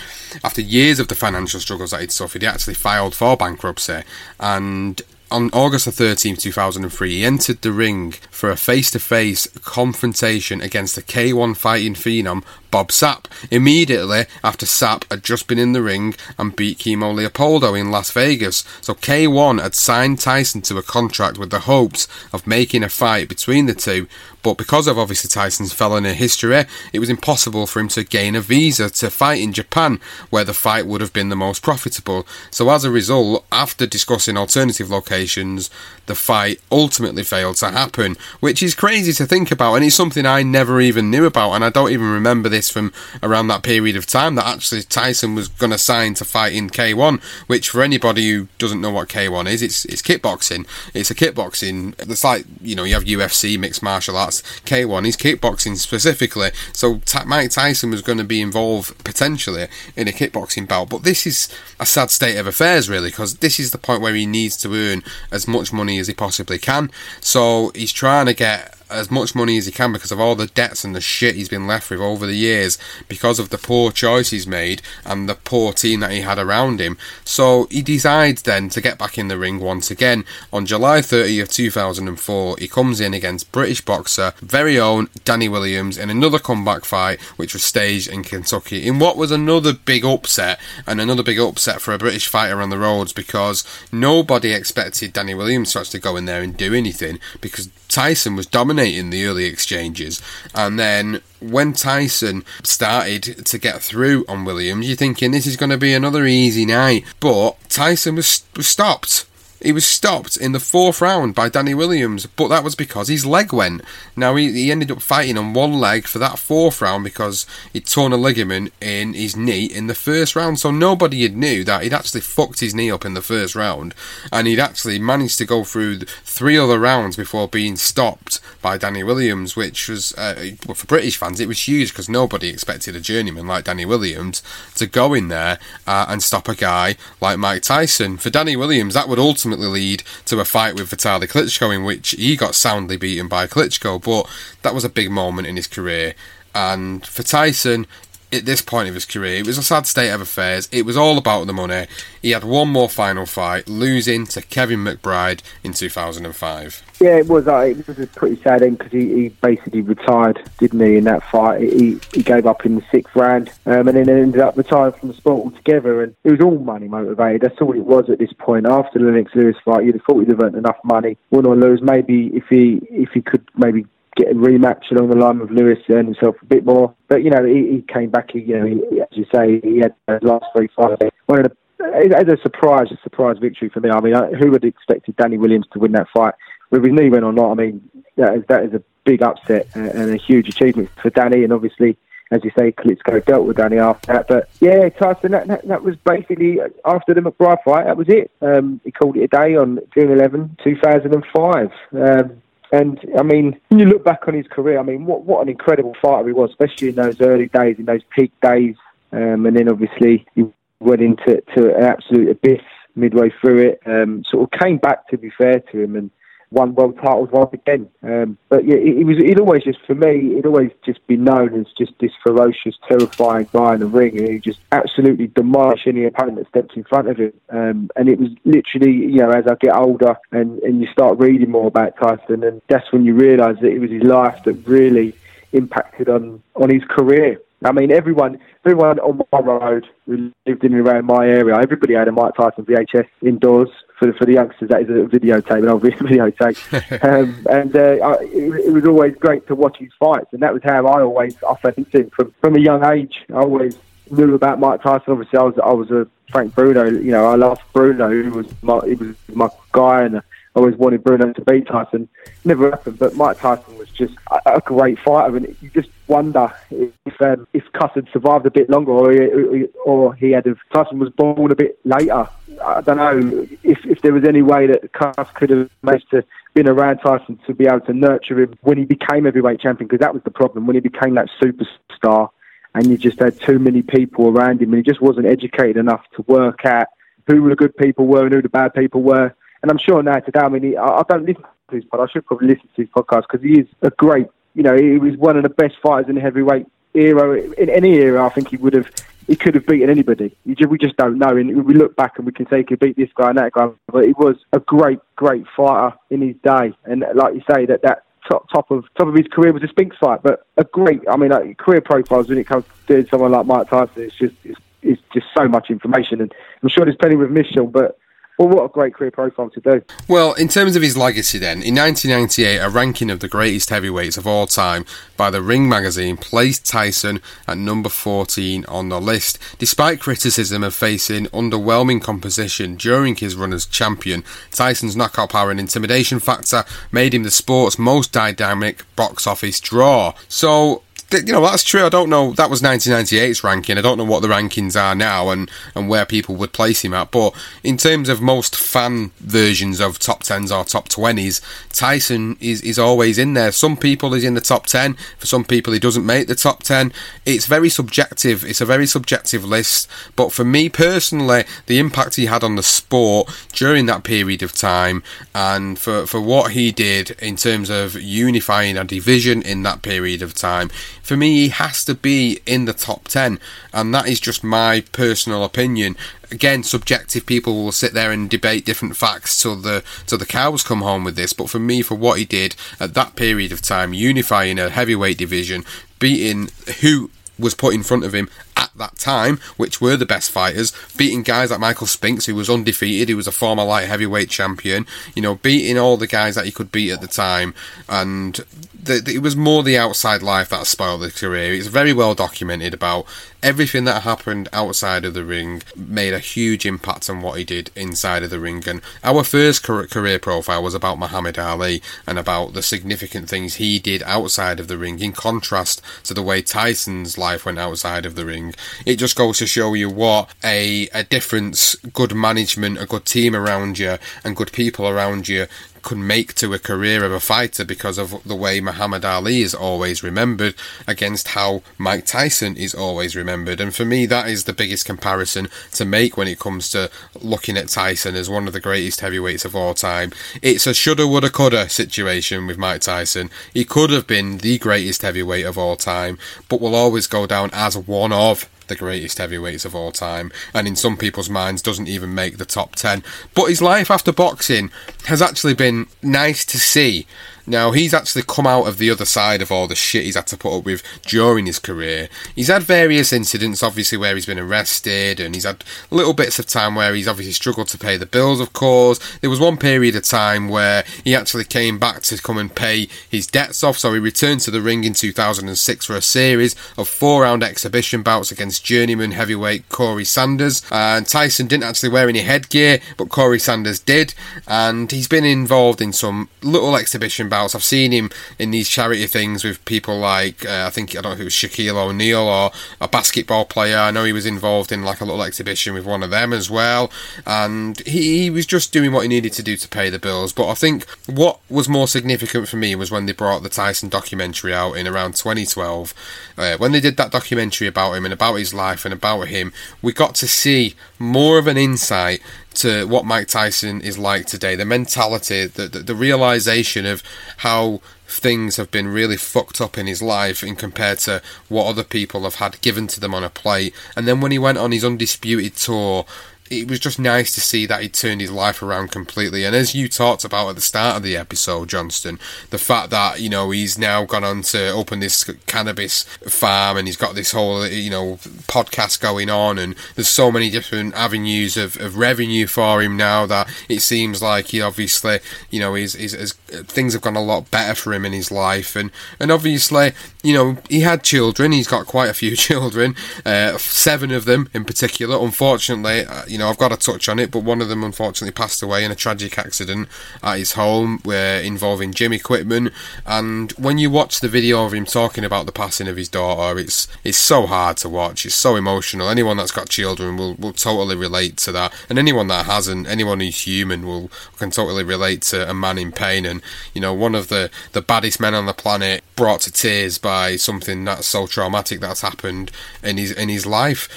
after years of the financial struggles that he'd suffered, he actually filed for bankruptcy. And on August the 13th, 2003, he entered the ring for a face to face confrontation against the K1 fighting phenom Bob Sapp. Immediately after Sapp had just been in the ring and beat Kimo Leopoldo in Las Vegas. So K1 had signed Tyson to a contract with the hopes of making a fight between the two. But because of obviously Tyson's felony history, it was impossible for him to gain a visa to fight in Japan, where the fight would have been the most profitable. So as a result, after discussing alternative locations, the fight ultimately failed to happen, which is crazy to think about, and it's something I never even knew about, and I don't even remember this from around that period of time that actually Tyson was going to sign to fight in K1, which for anybody who doesn't know what K1 is, it's it's kickboxing. It's a kickboxing. It's like you know you have UFC mixed martial arts. K1 is kickboxing specifically. So Ty- Mike Tyson was going to be involved potentially in a kickboxing bout, but this is a sad state of affairs really because this is the point where he needs to earn as much money as he possibly can. So he's trying to get as much money as he can because of all the debts and the shit he's been left with over the years because of the poor choice he's made and the poor team that he had around him. So he decides then to get back in the ring once again. On July 30th, 2004, he comes in against British boxer, very own Danny Williams in another comeback fight which was staged in Kentucky in what was another big upset and another big upset for a British fighter on the roads because nobody expected Danny Williams to actually go in there and do anything because Tyson was dominating the early exchanges and then when Tyson started to get through on Williams, you're thinking this is going to be another easy night. But Tyson was, was stopped. He was stopped in the fourth round by Danny Williams, but that was because his leg went. Now, he, he ended up fighting on one leg for that fourth round because he'd torn a ligament in his knee in the first round, so nobody had knew that he'd actually fucked his knee up in the first round, and he'd actually managed to go through three other rounds before being stopped by Danny Williams, which was, uh, for British fans, it was huge because nobody expected a journeyman like Danny Williams to go in there uh, and stop a guy like Mike Tyson. For Danny Williams, that would ultimately lead to a fight with Vitaly Klitschko in which he got soundly beaten by Klitschko, but that was a big moment in his career. And for Tyson, at this point of his career, it was a sad state of affairs. It was all about the money. He had one more final fight, losing to Kevin McBride in 2005. Yeah, it was. Uh, it was a pretty sad end because he, he basically retired, didn't he? In that fight, he he gave up in the sixth round, um, and then ended up retiring from the sport altogether. And it was all money motivated. That's all it was at this point. After the Lennox Lewis fight, you'd have thought he'd have earned enough money, win or lose. Maybe if he if he could maybe get a rematch along the line with Lewis, earn himself a bit more. But you know, he, he came back. You know, he, as you say, he had those last three fights. One of the as a surprise, a surprise victory for me. I mean, who would have expected Danny Williams to win that fight? With his knee went or not, I mean, that is, that is a big upset and a huge achievement for Danny. And obviously, as you say, Klitschko dealt with Danny after that. But yeah, Tyson, that, that, that was basically after the McBride fight. That was it. Um, he called it a day on June 11, 2005. Um, and I mean, when you look back on his career, I mean, what what an incredible fighter he was, especially in those early days, in those peak days. Um, and then obviously he went into to an absolute abyss midway through it. Um, sort of came back, to be fair to him, and won world titles once again. Um, but yeah, it, it was. It always just for me, it always just been known as just this ferocious, terrifying guy in the ring, he just absolutely demolished any opponent that stepped in front of him. Um, and it was literally, you know, as I get older and and you start reading more about Tyson, and that's when you realise that it was his life that really impacted on on his career. I mean, everyone, everyone on my road who lived in and around my area, everybody had a Mike Tyson VHS indoors. For the, for the youngsters, that is a videotape, an old videotape. um, and uh, I, it, it, was always great to watch his fights, and that was how I always I fell into from from a young age. I always knew about Mike Tyson. Obviously, I was I was a Frank Bruno. You know, I loved Bruno. He was my he was my guy, and I always wanted Bruno to beat Tyson. Never happened, but Mike Tyson was just a, a great fighter, and you just wonder if um, if Cus had survived a bit longer, or he, or he had if Tyson was born a bit later. I don't know if if there was any way that Cus could have managed to been around Tyson to be able to nurture him when he became heavyweight champion, because that was the problem when he became that superstar, and you just had too many people around him, and he just wasn't educated enough to work out who the good people were and who the bad people were and I'm sure now today, I mean, he, I, I don't listen to his podcast. I should probably listen to his podcast because he is a great, you know, he was one of the best fighters in the heavyweight era. In any era, I think he would have, he could have beaten anybody. Just, we just don't know. And we look back and we can say he could beat this guy and that guy. But he was a great, great fighter in his day. And like you say, that that top top of top of his career was a Spinks fight. But a great, I mean, like, career profiles when it comes to doing someone like Mike Tyson, it's just it's, it's just so much information. And I'm sure there's plenty with Mitchell, but well, what a great career profile to do. Well, in terms of his legacy, then, in 1998, a ranking of the greatest heavyweights of all time by the Ring magazine placed Tyson at number 14 on the list. Despite criticism of facing underwhelming composition during his run as champion, Tyson's knockout power and intimidation factor made him the sport's most dynamic box office draw. So, you know that's true. I don't know. That was 1998's ranking. I don't know what the rankings are now and and where people would place him at. But in terms of most fan versions of top tens or top twenties, Tyson is is always in there. Some people he's in the top ten. For some people, he doesn't make the top ten. It's very subjective. It's a very subjective list. But for me personally, the impact he had on the sport during that period of time, and for for what he did in terms of unifying a division in that period of time, for me, he has to be in the top 10, and that is just my personal opinion. Again, subjective people will sit there and debate different facts till the till the cows come home with this. But for me, for what he did at that period of time, unifying a heavyweight division, beating who was put in front of him at that time, which were the best fighters, beating guys like Michael Spinks, who was undefeated, who was a former light heavyweight champion, you know, beating all the guys that he could beat at the time, and the, the, it was more the outside life that spoiled his career. It's very well documented about everything that happened outside of the ring made a huge impact on what he did inside of the ring. And our first career profile was about Muhammad Ali and about the significant things he did outside of the ring, in contrast to the way Tyson's life went outside of the ring. It just goes to show you what a, a difference good management, a good team around you, and good people around you could make to a career of a fighter because of the way Muhammad Ali is always remembered against how Mike Tyson is always remembered. And for me, that is the biggest comparison to make when it comes to looking at Tyson as one of the greatest heavyweights of all time. It's a shoulda, woulda, coulda situation with Mike Tyson. He could have been the greatest heavyweight of all time, but will always go down as one of the greatest heavyweights of all time, and in some people's minds doesn't even make the top 10. But his life after boxing has actually been nice to see now, he's actually come out of the other side of all the shit he's had to put up with during his career. He's had various incidents, obviously, where he's been arrested, and he's had little bits of time where he's obviously struggled to pay the bills, of course. There was one period of time where he actually came back to come and pay his debts off, so he returned to the ring in 2006 for a series of four round exhibition bouts against journeyman heavyweight Corey Sanders. And Tyson didn't actually wear any headgear, but Corey Sanders did, and he's been involved in some little exhibition bouts I've seen him in these charity things with people like uh, I think I don't know if it was Shaquille O'Neal or a basketball player. I know he was involved in like a little exhibition with one of them as well, and he, he was just doing what he needed to do to pay the bills. But I think what was more significant for me was when they brought the Tyson documentary out in around 2012. Uh, when they did that documentary about him and about his life and about him, we got to see more of an insight to what Mike Tyson is like today. The mentality, the, the, the realization of how things have been really fucked up in his life in compared to what other people have had given to them on a plate. And then when he went on his undisputed tour, it was just nice to see that he turned his life around completely. And as you talked about at the start of the episode, Johnston, the fact that you know he's now gone on to open this cannabis farm and he's got this whole you know podcast going on, and there's so many different avenues of, of revenue for him now that it seems like he obviously you know he's, he's, he's things have gone a lot better for him in his life, and and obviously you know he had children. He's got quite a few children, uh, seven of them in particular. Unfortunately, uh, you know I've got to touch on it, but one of them unfortunately passed away in a tragic accident at his home, where involving Jimmy Quitman. And when you watch the video of him talking about the passing of his daughter, it's it's so hard to watch. It's so emotional. Anyone that's got children will, will totally relate to that, and anyone that hasn't, anyone who's human will can totally relate to a man in pain. And you know, one of the the baddest men on the planet brought to tears by something that's so traumatic that's happened in his in his life.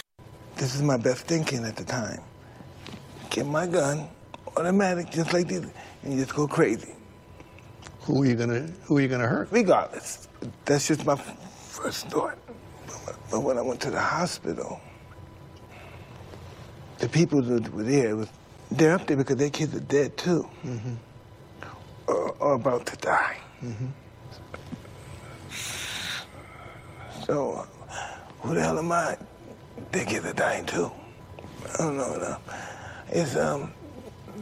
This is my best thinking at the time. Get my gun, automatic, just like this, and you just go crazy. Who are you gonna Who are you gonna hurt? Regardless, that's just my first thought. But, when I went to the hospital, the people that were there was they're up there because their kids are dead too, mm-hmm. or, or, about to die. Mm-hmm. So, who the hell am I? Their kids are dying too. I don't know. No. It's um,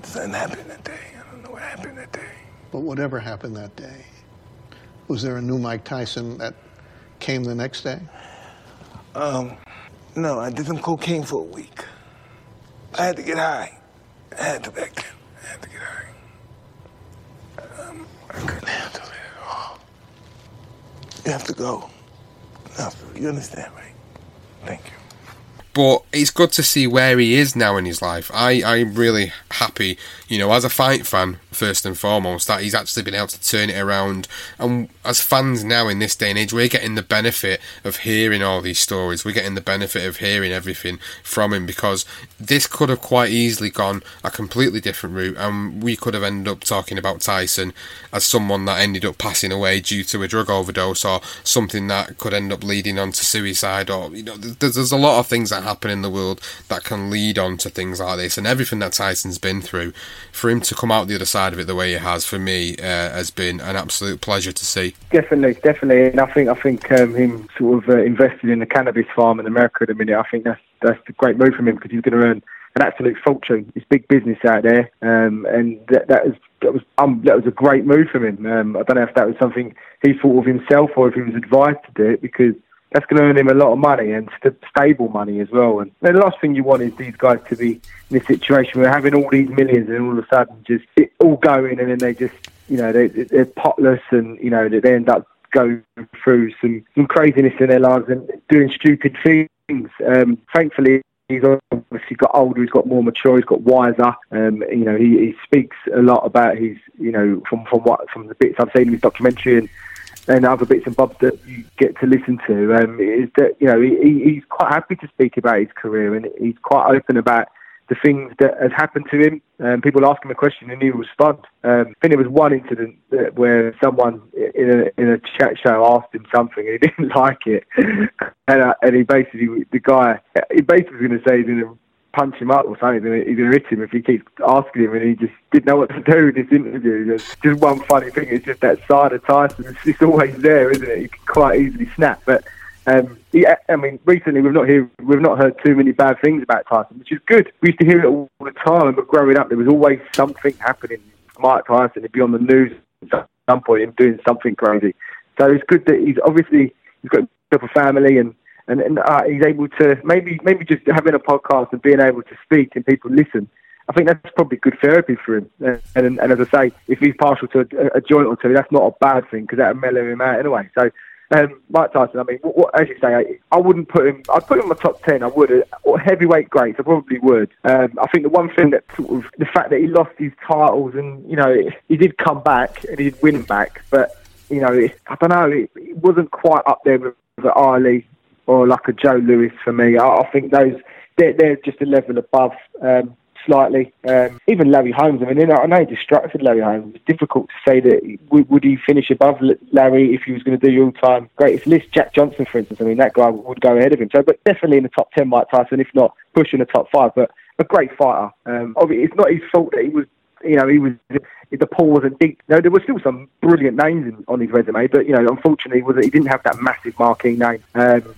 something happened that day. I don't know what happened that day. But whatever happened that day, was there a new Mike Tyson that came the next day? Um, no, I did some cocaine for a week. I had to get high. I had to back then. I had to get high. Um, I couldn't handle it at all. You have to go. Absolutely. You understand, right? Thank you. But it's good to see where he is now in his life. I, I'm really happy, you know, as a fight fan, first and foremost, that he's actually been able to turn it around. And as fans now in this day and age, we're getting the benefit of hearing all these stories. We're getting the benefit of hearing everything from him because this could have quite easily gone a completely different route. And we could have ended up talking about Tyson as someone that ended up passing away due to a drug overdose or something that could end up leading on to suicide. Or, you know, there's, there's a lot of things that happen in the world that can lead on to things like this. And everything that Tyson's been through, for him to come out the other side of it the way he has, for me, uh, has been an absolute pleasure to see. Definitely, definitely, and I think I think um, him sort of uh, invested in a cannabis farm in America at the minute. I think that's that's a great move from him because he's going to earn an absolute fortune. It's big business out there, um, and that, that was that was um, that was a great move from him. Um, I don't know if that was something he thought of himself or if he was advised to do it because that's going to earn him a lot of money and st- stable money as well. And the last thing you want is these guys to be in a situation where having all these millions and all of a sudden just it all going and then they just you know they, they're potless and you know they end up going through some some craziness in their lives and doing stupid things. Um, thankfully. He's obviously got older. He's got more mature. He's got wiser. Um, you know, he, he speaks a lot about his, you know, from from what from the bits I've seen in his documentary and and other bits and bobs that you get to listen to, um, is that you know he, he's quite happy to speak about his career and he's quite open about the things that has happened to him. Um, people ask him a question and he will respond. Um, I think there was one incident where someone in a, in a chat show asked him something and he didn't like it, and, uh, and he basically the guy he basically was going to say he's going to punch him up or something. He's going to hit him if he keeps asking him, and he just didn't know what to do in this interview. There's just one funny thing is just that side of Tyson. It's, it's always there, isn't it? You can quite easily snap, but. Um, yeah, I mean, recently we've not hear, we've not heard too many bad things about Tyson, which is good. We used to hear it all the time, but growing up, there was always something happening. Mike Tyson, he'd be on the news at some point, him doing something crazy. So it's good that he's obviously he's got a family and and, and uh, he's able to maybe maybe just having a podcast and being able to speak and people listen. I think that's probably good therapy for him. And, and, and as I say, if he's partial to a, a joint or two, that's not a bad thing because that'll mellow him out anyway. So um, Mike Tyson, I mean, what, what, as you say, I, I, wouldn't put him. I'd put him in my top ten. I would. Or heavyweight greats, I probably would. Um, I think the one thing that sort of the fact that he lost his titles and you know he did come back and he did win back, but you know I don't know, it, it wasn't quite up there with the Ali or like a Joe Louis for me. I, I think those they're, they're, just a level above. Um, slightly. Um, even Larry Holmes, I mean, I know he distracted Larry Holmes. It's difficult to say that would, would he finish above Larry if he was going to do your all-time greatest list. Jack Johnson, for instance, I mean, that guy would go ahead of him. So, but definitely in the top 10, Mike Tyson, if not pushing the top five. But a great fighter. Um, obviously, it's not his fault that he was, you know, he was the pool wasn't deep. You know, there were still some brilliant names in, on his resume, but you know, unfortunately, was he didn't have that massive marquee name. Um,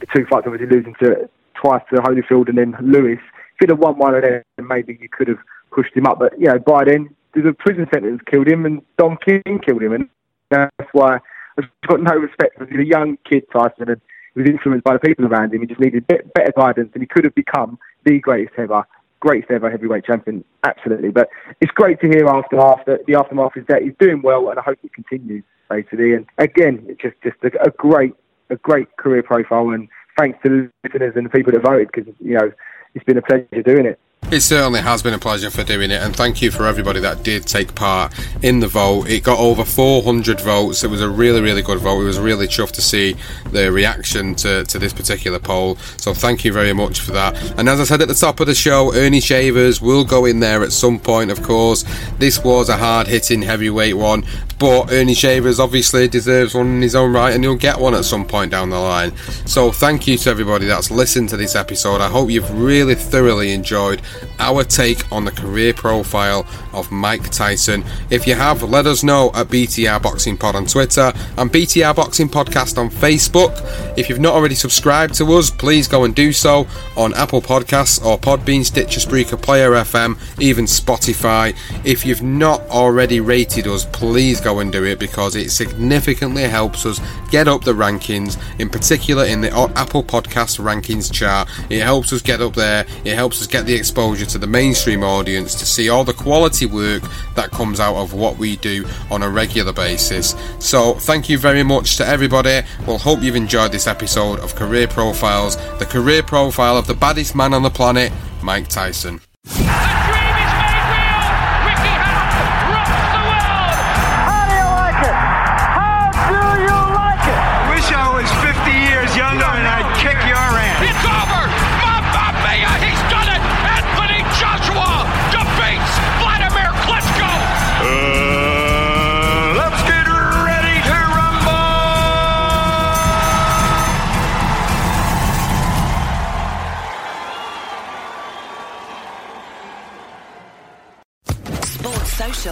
the two fights, obviously losing to twice to Holyfield and then Lewis could have won one of them, maybe you could have pushed him up. But you know, by then the prison sentence killed him, and Don King killed him, and that's why I've got no respect for a young kid, Tyson, and he was influenced by the people around him. He just needed better guidance, and he could have become the greatest ever, greatest ever heavyweight champion, absolutely. But it's great to hear after after the aftermath is that he's doing well, and I hope it continues basically. And again, it's just just a, a great a great career profile, and thanks to the listeners and the people that voted because you know it's been a pleasure doing it. It certainly has been a pleasure for doing it, and thank you for everybody that did take part in the vote. It got over 400 votes. It was a really, really good vote. It was really chuffed to see the reaction to, to this particular poll. So thank you very much for that. And as I said at the top of the show, Ernie Shavers will go in there at some point, of course. This was a hard hitting heavyweight one, but Ernie Shavers obviously deserves one in his own right, and he'll get one at some point down the line. So thank you to everybody that's listened to this episode. I hope you've really thoroughly enjoyed our take on the career profile of Mike Tyson. If you have, let us know at BTR Boxing Pod on Twitter and BTR Boxing Podcast on Facebook. If you've not already subscribed to us, please go and do so on Apple Podcasts or Podbean, Stitcher, Spreaker, Player FM, even Spotify. If you've not already rated us, please go and do it because it significantly helps us get up the rankings, in particular in the Apple Podcast rankings chart. It helps us get up there, it helps us get the exposure exposure to the mainstream audience to see all the quality work that comes out of what we do on a regular basis. So, thank you very much to everybody. We'll hope you've enjoyed this episode of Career Profiles, the career profile of the baddest man on the planet, Mike Tyson.